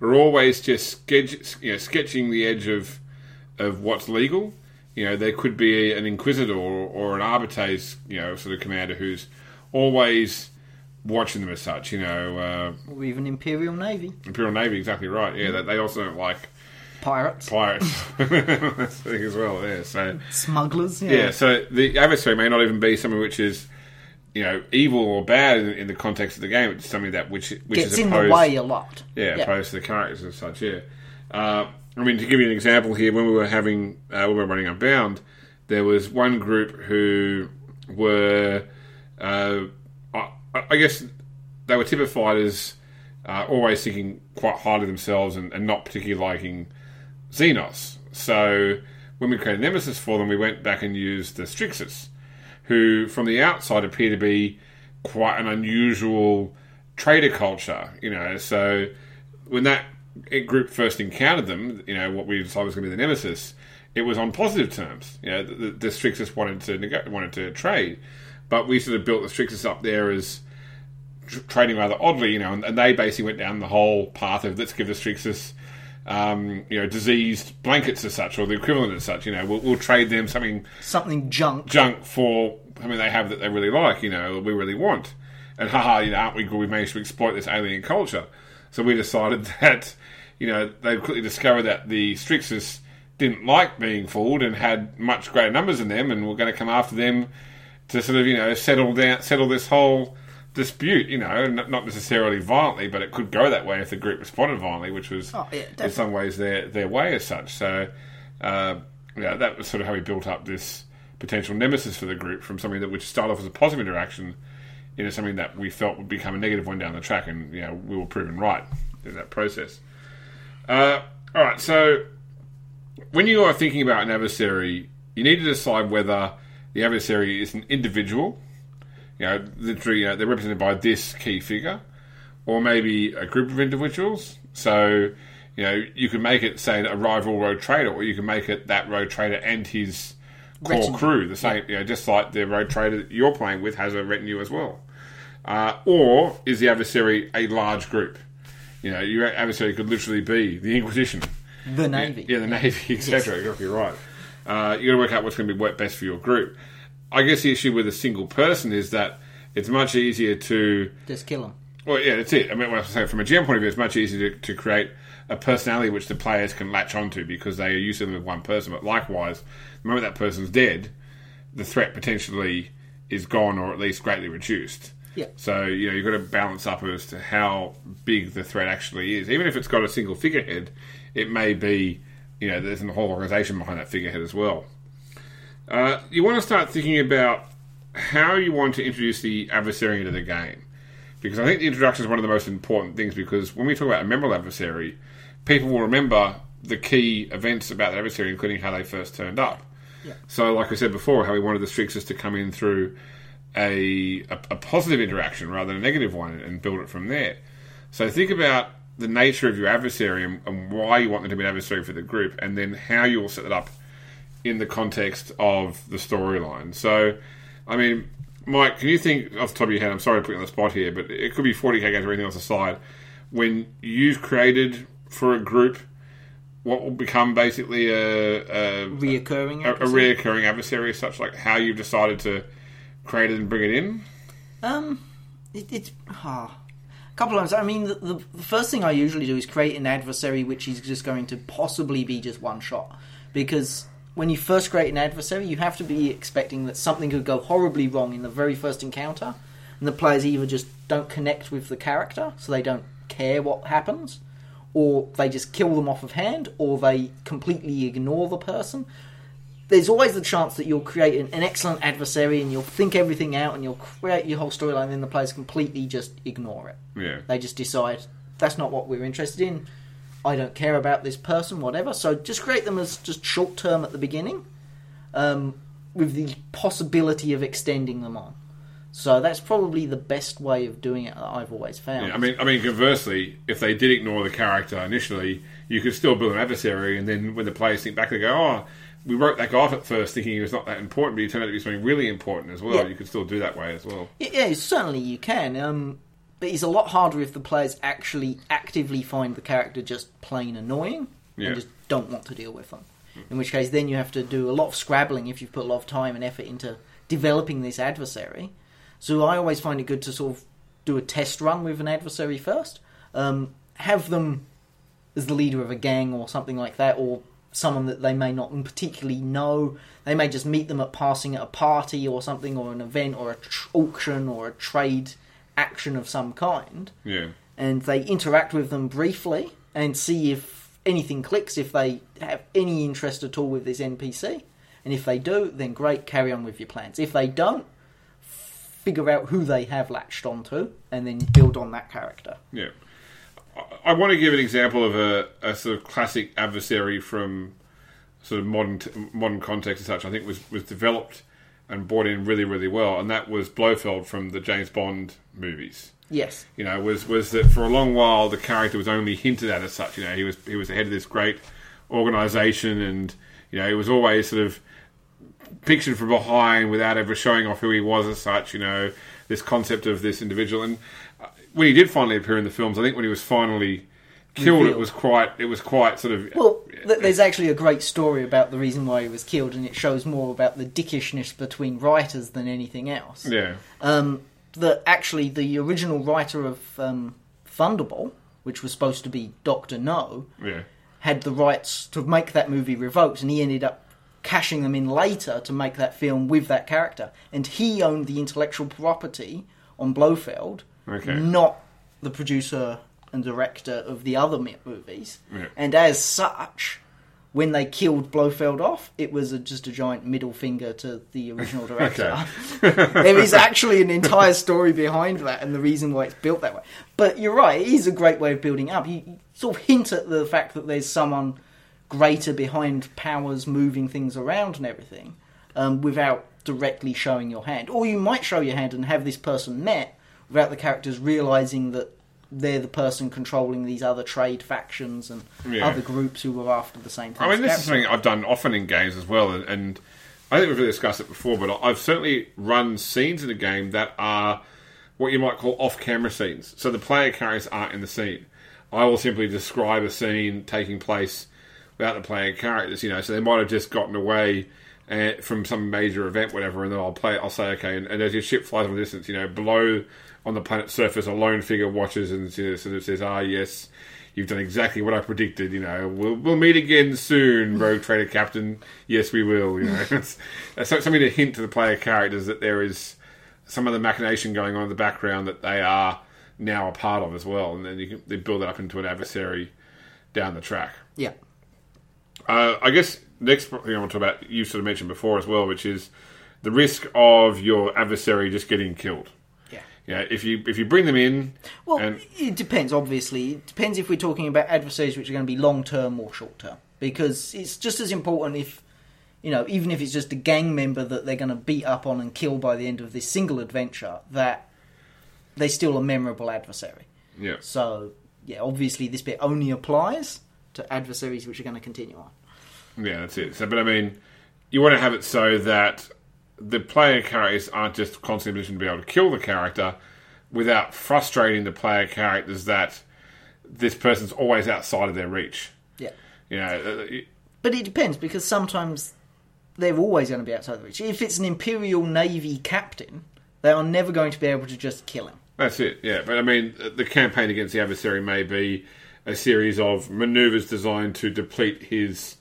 were always just sketch, you know, sketching the edge of of what's legal. You know, there could be an inquisitor or, or an arbitrator, you know, sort of commander who's always watching them as such. You know, uh, Or even Imperial Navy. Imperial Navy, exactly right. Yeah, that they also don't like Pirates. pirates. That's the thing as well. Yeah, so Smugglers. Yeah. yeah, so the adversary may not even be something which is. You know, evil or bad in, in the context of the game. It's something that which which Gets is in opposed, the way a lot. yeah, opposed to the characters and such. Yeah, uh, I mean to give you an example here, when we were having uh, when we were running Unbound, there was one group who were, uh, I, I guess, they were typified as uh, always thinking quite highly of themselves and, and not particularly liking Xenos. So when we created Nemesis for them, we went back and used the Stryxis, who from the outside appear to be quite an unusual trader culture. You know, so when that group first encountered them, you know, what we decided was going to be the Nemesis, it was on positive terms. You know, the, the, Stryxis wanted to nego- wanted to trade, but we sort of built the Stryxis up there as tr- trading rather oddly, you know, and, and they basically went down the whole path of let's give the Stryxis, um, you know, diseased blankets as such, or the equivalent as such. You know, we'll, we'll trade them something Something junk. junk for something they have that they really like, you know, we really want. And haha, you know, aren't we good? We managed to exploit this alien culture. So we decided that, you know, they quickly discovered that the Stryxis didn't like being fooled and had much greater numbers than them, and we're going to come after them to sort of, you know, settle down, settle this whole dispute. You know, n- not necessarily violently, but it could go that way if the group responded violently, which was Oh, yeah, in some ways their their way as such. So, uh, yeah, that was sort of how we built up this potential nemesis for the group from something that which started off as a positive interaction into something that we felt would become a negative one down the track, and you know we were proven right in that process. Uh, all right, so when you are thinking about an adversary, you need to decide whether the adversary is an individual, you know, literally you know, they're represented by this key figure, or maybe a group of individuals. So, you know, you can make it say a rival rogue trader, or you can make it that rogue trader and his core Retinue. crew, the same, you know, just like the rogue trader that you're playing with has a retinue as well. Uh, or is the adversary a large group? You know, your adversary could literally be the Inquisition. The Navy. Yeah, the Navy, etc. Exactly right. Uh, you got to work out what's going to be best for your group. I guess the issue with a single person is that it's much easier to. Just kill them. Well, yeah, that's it. I mean, what I was saying from a GM point of view, it's much easier to, to create a personality which the players can latch onto because they are used to them with one person. But likewise, the moment that person's dead, the threat potentially is gone or at least greatly reduced. Yeah. So you know you've got to balance up as to how big the threat actually is. Even if it's got a single figurehead, it may be you know there's a whole organisation behind that figurehead as well. Uh, you want to start thinking about how you want to introduce the adversary into the game. Because I think the introduction is one of the most important things because when we talk about a memorable adversary, people will remember the key events about the adversary, including how they first turned up. So, like I said before, how we wanted the Stryxis to come in through a, a, a positive interaction rather than a negative one and build it from there. So, think about the nature of your adversary and, and why you want them to be an adversary for the group, and then how you will set it up in the context of the storyline. So, I mean, Mike, can you think off the top of your head? I'm sorry to put you on the spot here, but it could be 40k games or anything else aside. When you've created for a group what will become basically a, a, Reoccurring. a, a adversary? reoccurring adversary, as such, like how you've decided to create it and bring it in. Um, it, it's ah, a couple of times. I mean, the, the, the first thing I usually do is create an adversary which is just going to possibly be just one shot, because when you first create an adversary, you have to be expecting that something could go horribly wrong in the very first encounter, and the players either just don't connect with the character, so they don't care what happens, or they just kill them off of hand, or they completely ignore the person there's always the chance that you'll create an, an excellent adversary and you'll think everything out and you'll create your whole storyline and then the players completely just ignore it. Yeah. They just decide that's not what we're interested in. I don't care about this person, whatever. So just create them as just short term at the beginning, um, with the possibility of extending them on. So that's probably the best way of doing it that I've always found. Yeah, I mean, I mean, conversely, if they did ignore the character initially, you could still build an adversary, and then when the players think back, they go, "Oh, we wrote that guy off at first, thinking he was not that important, but he turned out to be something really important as well." Yeah. You could still do that way as well. Yeah, certainly you can. Um, but it's a lot harder if the players actually actively find the character just plain annoying Yeah. and just don't want to deal with them. In which case, then you have to do a lot of scrabbling if you've put a lot of time and effort into developing this adversary. So I always find it good to sort of do a test run with an adversary first. Um, have them as the leader of a gang or something like that, or someone that they may not particularly know. They may just meet them at passing at a party or something, or an event, or a tr- auction, or a trade action of some kind, Yeah, and they interact with them briefly and see if anything clicks, if they have any interest at all with this NPC. And if they do, then great, carry on with your plans. If they don't, figure out who they have latched onto and then build on that character. yeah. I, want to give an example of a, a sort of classic adversary from sort of modern modern context and such. I think was was developed and brought in really really well, and that was Blofeld from the James Bond movies. Yes. you know, was was that for a long while the character was only hinted at as such. You know, he was he was the head of this great organisation, and you know, he was always sort of pictured from behind without ever showing off who he was as such. You know, this concept of this individual, and uh, when he did finally appear in the films, I think when he was finally killed, it was quite it was quite sort of Well, th- there's actually a great story about the reason why he was killed, and it shows more about the dickishness between writers than anything else. yeah, Um, that actually the original writer of um, Thunderball, which was supposed to be Doctor No, yeah, had the rights to make that movie revoked, and he ended up cashing them in later to make that film with that character. And he owned the intellectual property on Blofeld, Okay. not the producer and director of the other movies. Yeah. And as such, when they killed Blofeld off, it was a, just a giant middle finger to the original director. there is actually an entire story behind that and the reason why it's built that way. But you're right, it is a great way of building up. You, you sort of hint at the fact that there's someone greater behind powers moving things around and everything um, without directly showing your hand. Or you might show your hand and have this person met without the characters realizing that they're the person controlling these other trade factions and Yeah. other groups who were after the same thing. I mean, this is something I've done often in games as well, and, and I think we've really discussed it before. But I've certainly run scenes in a game that are what you might call off-camera scenes. So the player characters aren't in the scene. I will simply describe a scene taking place without the player characters. You know, so they might have just gotten away. Uh, from some major event, whatever, and then I'll play. I'll say, okay, and, and as your ship flies on the distance, you know, below on the planet's surface, a lone figure watches and you know, sort of says, "Ah, yes, You've done exactly what I predicted. You know, we'll we'll meet again soon, Rogue Trader Captain. Yes, we will. You know, it's, it's something to hint to the player characters that there is some of the machination going on in the background that they are now a part of as well, and then you can they build it up into an adversary down the track. Yeah. Uh, I guess next thing I want to talk about, you sort of mentioned before as well, which is the risk of your adversary just getting killed. Yeah. If you if you bring them in, Well, and it depends. Obviously, it depends if we're talking about adversaries which are going to be long term or short term. Because it's just as important if, you know, even if it's just a gang member that they're going to beat up on and kill by the end of this single adventure, that they're still a memorable adversary. yeah, So, yeah, obviously this bit only applies to adversaries which are going to continue on. yeah, that's it. So, but I mean, you want to have it so that the player characters aren't just constantly in position to be able to kill the character without frustrating the player characters that this person's always outside of their reach. Yeah. You know, uh, But it depends because sometimes they're always going to be outside the reach. If it's an Imperial Navy captain, they are never going to be able to just kill him. That's it, yeah. But I mean, the campaign against the adversary may be a series of maneuvers designed to deplete his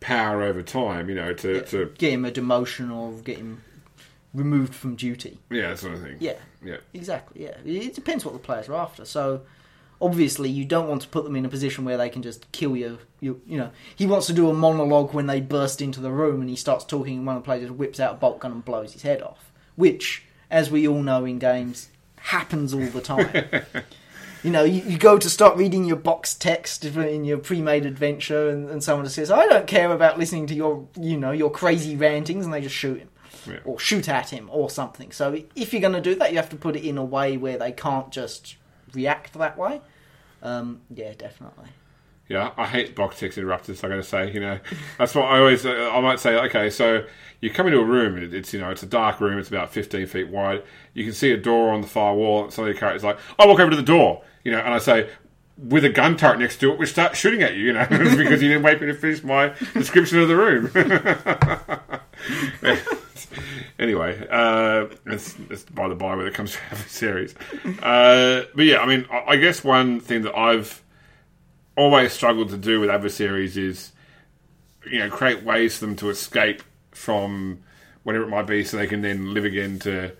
power over time, you know, to, to Get him a demotion or get him removed from duty. yeah, that sort of thing. Yeah, Yeah. exactly. Yeah, it depends what the players are after. So obviously, you don't want to put them in a position where they can just kill you. You, you know, he wants to do a monologue when they burst into the room, and he starts talking, and one of the players whips out a bolt gun and blows his head off. Which, as we all know in games, happens all the time. You know, you, you go to start reading your box text in your pre-made adventure, and, and someone just says, "I don't care about listening to your, you know, your crazy rantings," and they just shoot him Yeah. or shoot at him or something. So if you're going to do that, you have to put it in a way where they can't just react that way. Um, yeah, definitely. Yeah, I hate box text interrupters. I got to say, you know, that's what I always. I might say, okay, so you come into a room. It's you know, it's a dark room. It's about fifteen feet wide. You can see a door on the far wall. And some of the characters like, I walk over to the door, you know, and I say, with a gun turret next to it, we start shooting at you, you know, because you didn't wait for me to finish my description of the room. anyway, uh, it's, it's by the by when it comes to adversaries. Uh, but yeah, I mean, I, I guess one thing that I've always struggled to do with adversaries is, you know, create ways for them to escape from whatever it might be, so they can then live again to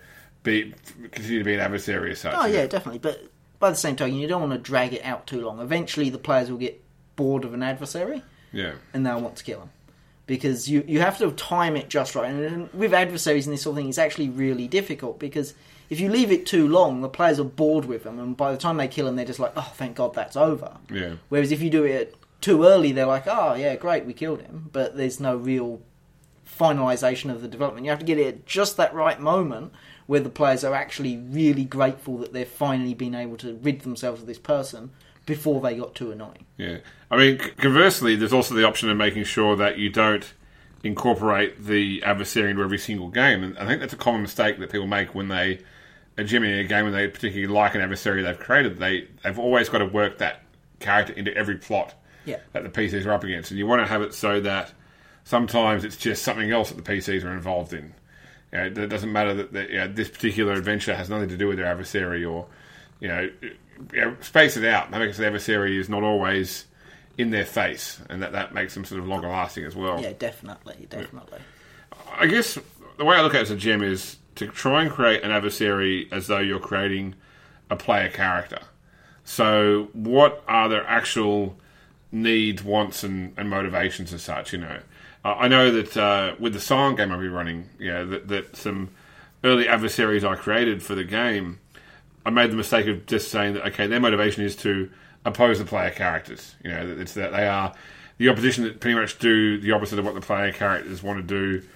be continue to be an adversary as such. Oh yeah, definitely. But by the same token, you don't want to drag it out too long. Eventually, the players will get bored of an adversary yeah, and they'll want to kill him. Because you, you have to time it just right. And with adversaries and this sort of thing, it's actually really difficult because if you leave it too long, the players are bored with them, and by the time they kill him, they're just like, oh, thank God that's over. yeah, Whereas if you do it too early, they're like, oh, yeah, great, we killed him. But there's no real finalisation of the development. You have to get it at just that right moment where the players are actually really grateful that they've finally been able to rid themselves of this person before they got too annoying. yeah. I mean, conversely, there's also the option of making sure that you don't incorporate the adversary into every single game, and I think that's a common mistake that people make when they are GMing a game when they particularly like an adversary they've created. They they've always got to work that character into every plot. Yeah. that the PCs are up against, and you want to have it so that sometimes it's just something else that the PCs are involved in. You know, it doesn't matter that the, you know, this particular adventure has nothing to do with their adversary, or you know, you know, space it out. That makes the adversary is not always in their face, and that that makes them sort of longer lasting as well. Yeah, definitely, definitely. I guess the way I look at it as a gem is to try and create an adversary as though you're creating a player character. So, what are their actual needs, wants, and, and motivations as such? You know, uh, I know that uh, with the Silent game I'll be running, you know, that, that some early adversaries I created for the game, I made the mistake of just saying that okay, their motivation is to oppose the player characters. You know, it's that they are the opposition that pretty much do the opposite of what the player characters want to do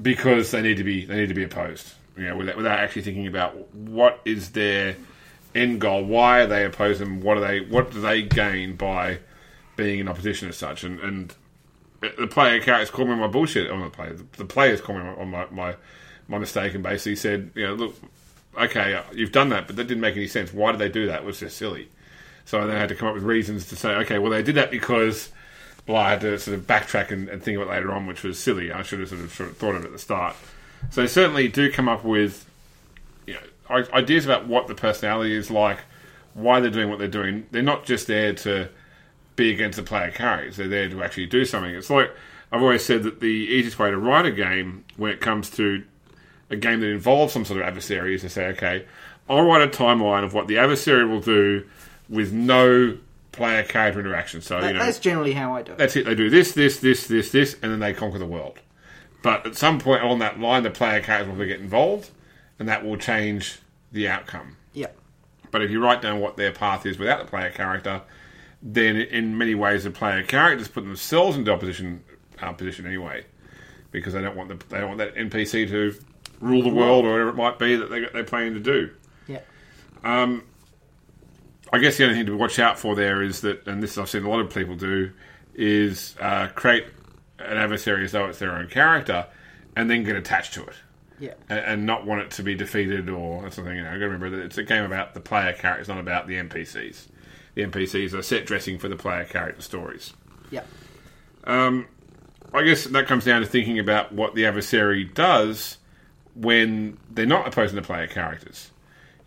because they need to be they need to be opposed. You know, without, without actually thinking about what is their end goal, why are they opposed, and what are they what do they gain by being in opposition as such. And, and the player characters called me on my bullshit on the player. The players called me on my, my my mistake and basically said, you know, look, okay, you've done that, but that didn't make any sense. Why did they do that? It was just silly. So I then had to come up with reasons to say, okay, well, they did that because, well, I had to sort of backtrack and, and think of it later on, which was silly. I should have sort of, sort of thought of it at the start. So certainly do come up with you know, ideas about what the personality is like, why they're doing what they're doing. They're not just there to be against the player characters. They're there to actually do something. It's like I've always said that the easiest way to write a game when it comes to a game that involves some sort of adversary is to say, okay, I'll write a timeline of what the adversary will do with no player character interaction. So That- you know that's generally how I do it. that's it. They do this, this, this, this, this, and then they conquer the world. But at some point along that line, the player character will get involved, and that will change the outcome. Yeah. But if you write down what their path is without the player character, then in many ways the player characters put themselves into opposition uh, position anyway, because they don't want the they don't want that NPC to rule the world or whatever it might be that they, they're planning to do. Yeah. I guess the only thing to watch out for there is that, and this I've seen a lot of people do, is uh, create an adversary as though it's their own character, and then get attached to it, Yeah. and, and not want it to be defeated or that sort of thing. You know, you got to remember that it's a game about the player characters, not about the NPCs. The NPCs are set dressing for the player character stories. Yeah. I guess that comes down to thinking about what the adversary does when they're not opposing the player characters.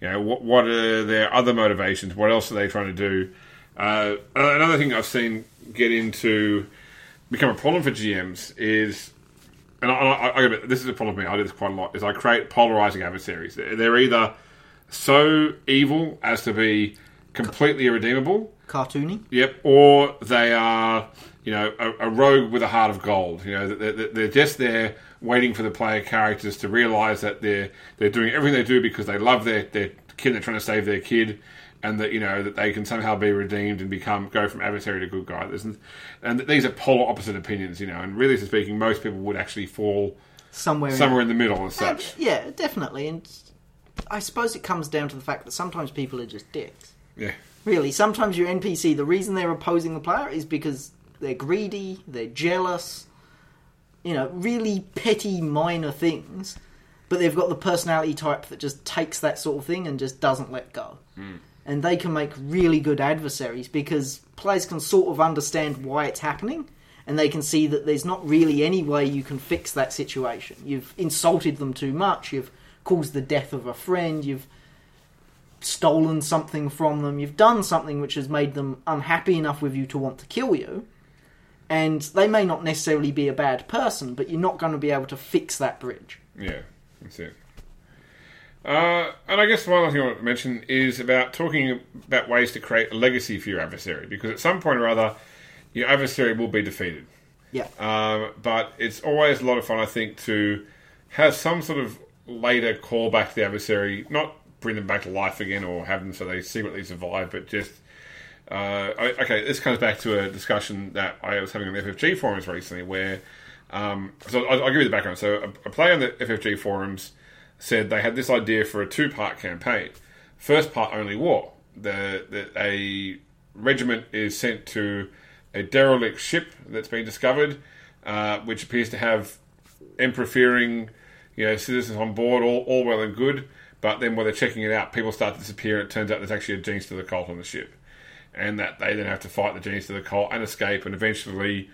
You know, what what are their other motivations? What else are they trying to do? Uh, another thing I've seen get into become a problem for GMs is, and I, I, I this is a problem for me. I do this quite a lot. Is I create polarizing adversaries. They're, either so evil as to be completely irredeemable, Cartoony. Yep, or they are, you know, a, a rogue with a heart of gold. You know, they're they're just there waiting for the player characters to realise that they're they're doing everything they do because they love their their kid. They're trying to save their kid, and that you know that they can somehow be redeemed and become go from adversary to good guy. There's, and these are polar opposite opinions. You know, and really speaking, most people would actually fall Somewhere. somewhere in in the middle as such. Yeah, definitely. And I suppose it comes down to the fact that sometimes people are just dicks. Yeah, Really, sometimes your NPC, the reason they're opposing the player is because they're greedy, they're jealous, you know, really petty, minor things, but they've got the personality type that just takes that sort of thing and just doesn't let go. Hmm. And they can make really good adversaries because players can sort of understand why it's happening and they can see that there's not really any way you can fix that situation. You've insulted them too much, you've caused the death of a friend, you've stolen something from them, you've done something which has made them unhappy enough with you to want to kill you. And they may not necessarily be a bad person, but you're not going to be able to fix that bridge. Yeah, that's it. Uh, and I guess one other thing I want to mention is about talking about ways to create a legacy for your adversary, because at some point or other, your adversary will be defeated. Yeah. Um, but it's always a lot of fun, I think, to have some sort of later callback to the adversary, not bring them back to life again or have them so they secretly survive, but just. Uh, okay, this comes back to a discussion that I was having on the FFG forums recently, where um, so I'll, I'll give you the background. So a, a player on the FFG forums said they had this idea for a two-part campaign. First part only war. The, the a regiment is sent to a derelict ship that's been discovered, uh, which appears to have emperor-fearing, you know, citizens on board. All, all well and good, but then when they're checking it out, people start to disappear, it turns out there's actually a Genestealer cult on the ship, and that they then have to fight the genius of the cult and escape, and eventually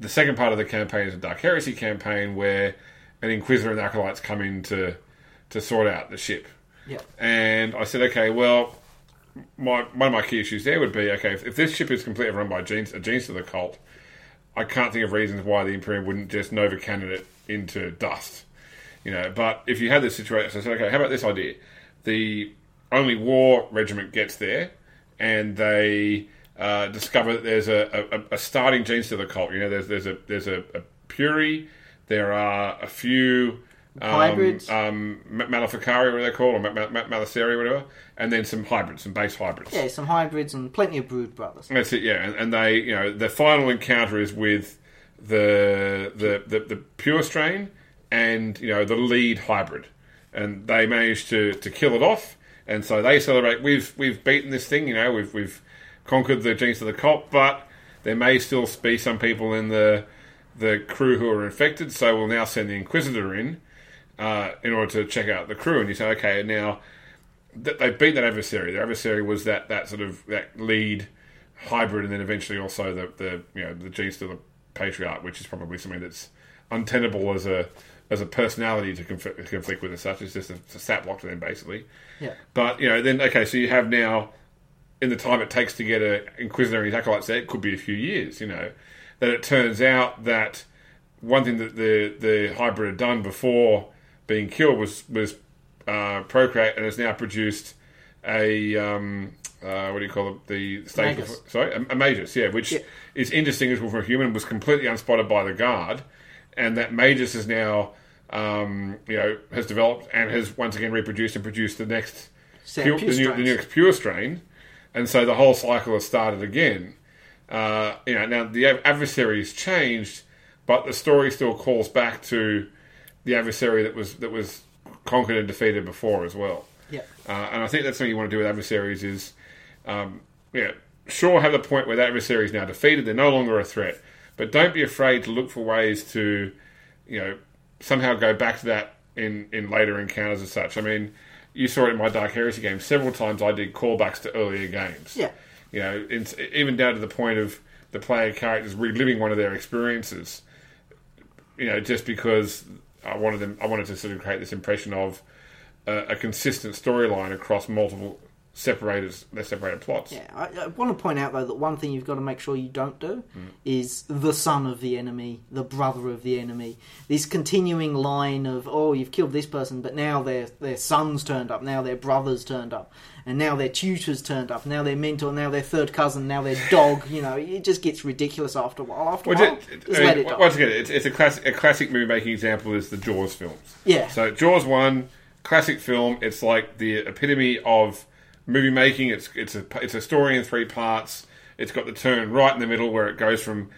the second part of the campaign is a Dark Heresy campaign where an Inquisitor and acolytes come in to, to sort out the ship. Yeah. And I said, okay, well, my one of my key issues there would be, okay, if, if this ship is completely run by genes, a genius of the cult, I can't think of reasons why the Imperium wouldn't just Nova Cannon it into dust. You know, but if you had this situation, so I said, okay, how about this idea? The only war regiment gets there, and they uh, discover that there's a, a, a starting Genestealer cult. You know, there's there's a there's a, a Puri, there are a few um, Hybrids. um, Ma- Maleficari, what they called, or Ma- Ma- Ma- Maliceri, whatever, and then some hybrids, some base hybrids. Yeah, some hybrids and plenty of brood brothers. That's it, yeah. And, and they, you know, the final encounter is with the the, the the pure strain and you know the lead hybrid, and they manage to, to kill it off. And so they celebrate. We've we've beaten this thing. You know, we've we've conquered the genius of the cop, but there may still be some people in the the crew who are infected. So we'll now send the Inquisitor in uh, in order to check out the crew. And you say, okay, now that they beat that adversary. Their adversary was that, that sort of that lead hybrid, and then eventually also the, the you know the Genestealer patriarch, which is probably something that's untenable as a as a personality to conflict, conflict with as such. It's just a, it's a to them basically. Yeah. But you know, then okay, so you have now in the time it takes to get an Inquisitor and his acolytes there, it could be a few years. You know, that it turns out that one thing that the the hybrid had done before being killed was was uh, procreate and has now produced a um, uh, what do you call it? The stage Magus. sorry, a, a Magus, yeah, which Yeah. is indistinguishable from a human, was completely unspotted by the guard, and that Magus is now um, you know has developed and has once again reproduced and produced the next pure, the, new, the next pure strain, and so the whole cycle has started again. Uh, you know, now the adversary has changed, but the story still calls back to the adversary that was that was conquered and defeated before as well. Yeah. Uh, and I think that's something you want to do with adversaries is, um, yeah, sure have the point where that adversary is now defeated, they're no longer a threat, but don't be afraid to look for ways to, you know, somehow go back to that in, in later encounters and such. I mean, you saw it in my Dark Heresy game. Several times I did callbacks to earlier games. Yeah. You know, even down to the point of the player characters reliving one of their experiences. You know, just because I wanted them, I wanted to sort of create this impression of a, a consistent storyline across multiple separated, their separated plots. Yeah, I, I want to point out though that one thing you've got to make sure you don't do Hmm. is the son of the enemy, the brother of the enemy. This continuing line of oh, you've killed this person, but now their their sons turned up, now their brothers turned up, and now their tutors turned up, now their mentor, now their third cousin, now their dog. You know, it just gets ridiculous after a while. After a while, it- just I let it die. once again, it's, it's a classic, a classic movie making example is the Jaws films. Yeah. So Jaws one, classic film. It's like the epitome of movie making. It's it's a it's a story in three parts. It's got the turn right in the middle where it goes from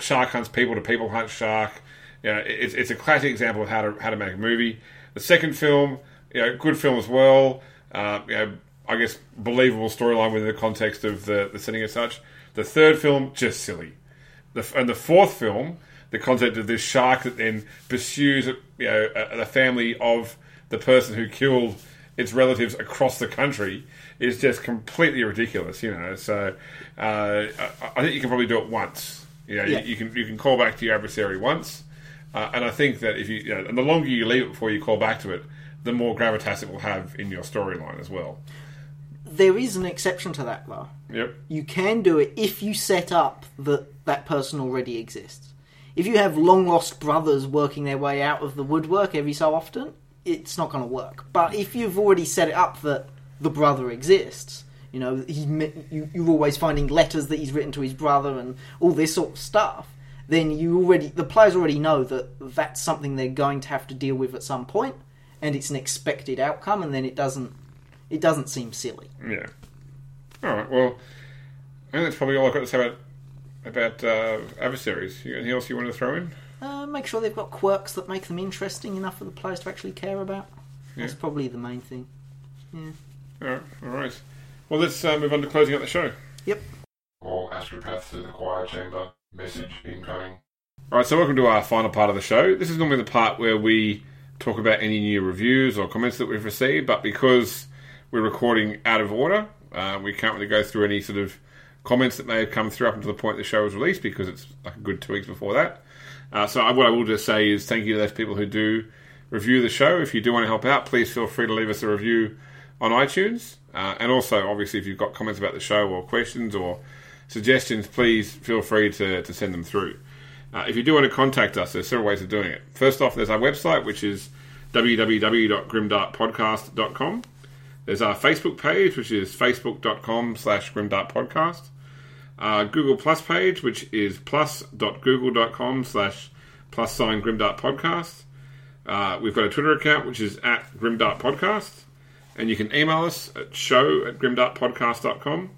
shark hunts people to people hunt shark. You know, it's it's a classic example of how to how to make a movie. The second film, you know, good film as well. Uh, you know, I guess believable storyline within the context of the the setting as such. The third film, just silly. The, and the fourth film, the concept of this shark that then pursues, you know, the family of the person who killed its relatives across the country is just completely ridiculous. You know, so uh, I, I think you can probably do it once. You know, Yeah. you, you can you can call back to your adversary once, uh, and I think that if you, you know, and the longer you leave it before you call back to it, the more gravitas it will have in your storyline as well. There is an exception to that though. Yep. You can do it if you set up that that person already exists. If you have long lost brothers working their way out of the woodwork every so often, it's not going to work. But if you've already set it up that the brother exists, you know, me- you, you're always finding letters that he's written to his brother and all this sort of stuff, then you already, the players already know that that's something they're going to have to deal with at some point, and it's an expected outcome, and then it doesn't, it doesn't seem silly. Yeah. All right. Well, I think that's probably all I've got to say about about uh, adversaries. Anything else you want to throw in? Uh, make sure they've got quirks that make them interesting enough for the players to actually care about. That's probably the main thing. Right. All right. Well, let's uh, move on to closing out the show. Yep. All astropaths to the choir chamber. Message incoming. All right. So, welcome to our final part of the show. This is normally the part where we talk about any new reviews or comments that we've received, but because we're recording out of order, uh, we can't really go through any sort of comments that may have come through up until the point the show was released because it's like a good two weeks before that. Uh, so, I, what I will just say is thank you to those people who do review the show. If you do want to help out, please feel free to leave us a review on iTunes. Uh, and also, obviously, if you've got comments about the show or questions or suggestions, please feel free to, to send them through. Uh, if you do want to contact us, there's several ways of doing it. First off, there's our website, which is www.grimdarkpodcast.com. There's our Facebook page, which is facebook.com slash grimdarkpodcast. Our Google Plus page, which is plus.google.com slash plus sign grimdarkpodcast. Uh, we've got a Twitter account, which is at grimdarkpodcast. And you can email us at show at grimdarkpodcast.com.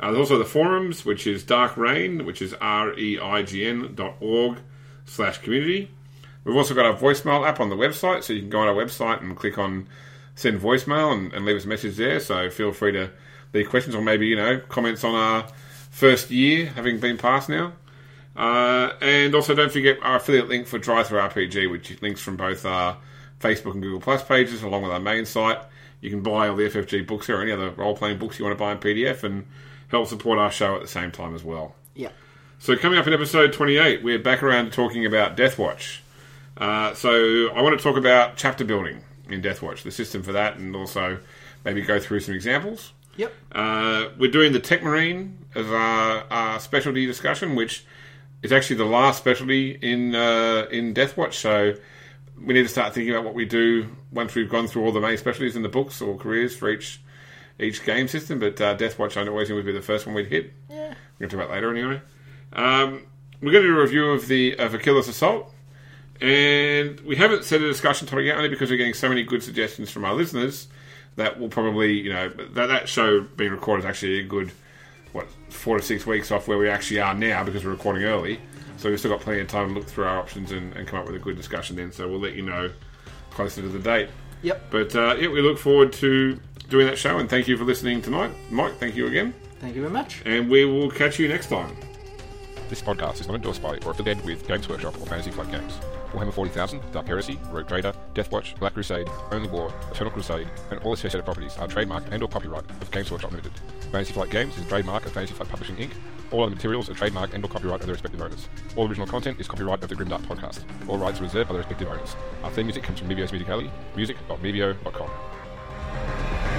Uh, there's also the forums, which is Dark Reign, which is R-E-I-G-N dot org slash community. We've also got our voicemail app on the website, so you can go on our website and click on send voicemail and, and leave us a message there. So feel free to leave questions or maybe, you know, comments on our first year having been passed now. Uh, and also don't forget our affiliate link for DriveThruRPG, which links from both our Facebook and Google Plus pages along with our main site. You can buy all the FFG books here or any other role playing books you want to buy in PDF and help support our show at the same time as well. Yeah. So coming up in episode 28, we're back around to talking about Deathwatch. Uh, so I want to talk about chapter building in Deathwatch, the system for that, and also maybe go through some examples. Yep. Uh, we're doing the Tech Marine as our, our specialty discussion, which is actually the last specialty in uh, in Deathwatch. So we need to start thinking about what we do once we've gone through all the main specialties in the books or careers for each each game system, but uh, Deathwatch I always knew would be the first one we'd hit. Yeah. We're going to talk about later anyway. Um, we're going to do a review of the of Assault, and we haven't set a discussion topic yet only because we're getting so many good suggestions from our listeners that will probably, you know, that, that show being recorded is actually a good, what, four to six weeks off where we actually are now because we're recording early. So we've still got plenty of time to look through our options and, and come up with a good discussion then. So we'll let you know closer to the date. Yep. But uh, yeah, we look forward to doing that show and thank you for listening tonight. Mike, thank you again. Thank you very much. And we will catch you next time. This podcast is not endorsed by or affiliated with Games Workshop or Fantasy Flight Games. Warhammer 40,000, Dark Heresy, Rogue Trader, Deathwatch, Black Crusade, Only War, Eternal Crusade, and all associated properties are trademark and or copyright of Games Workshop Limited. Fantasy Flight Games is a trademark of Fantasy Flight Publishing Inc. All other materials are trademarked and or copyright of their respective owners. All original content is copyright of the Grim Dark Podcast. All rights reserved by their respective owners. Our theme music comes from Mevio's Music Alley, music.mevio.com.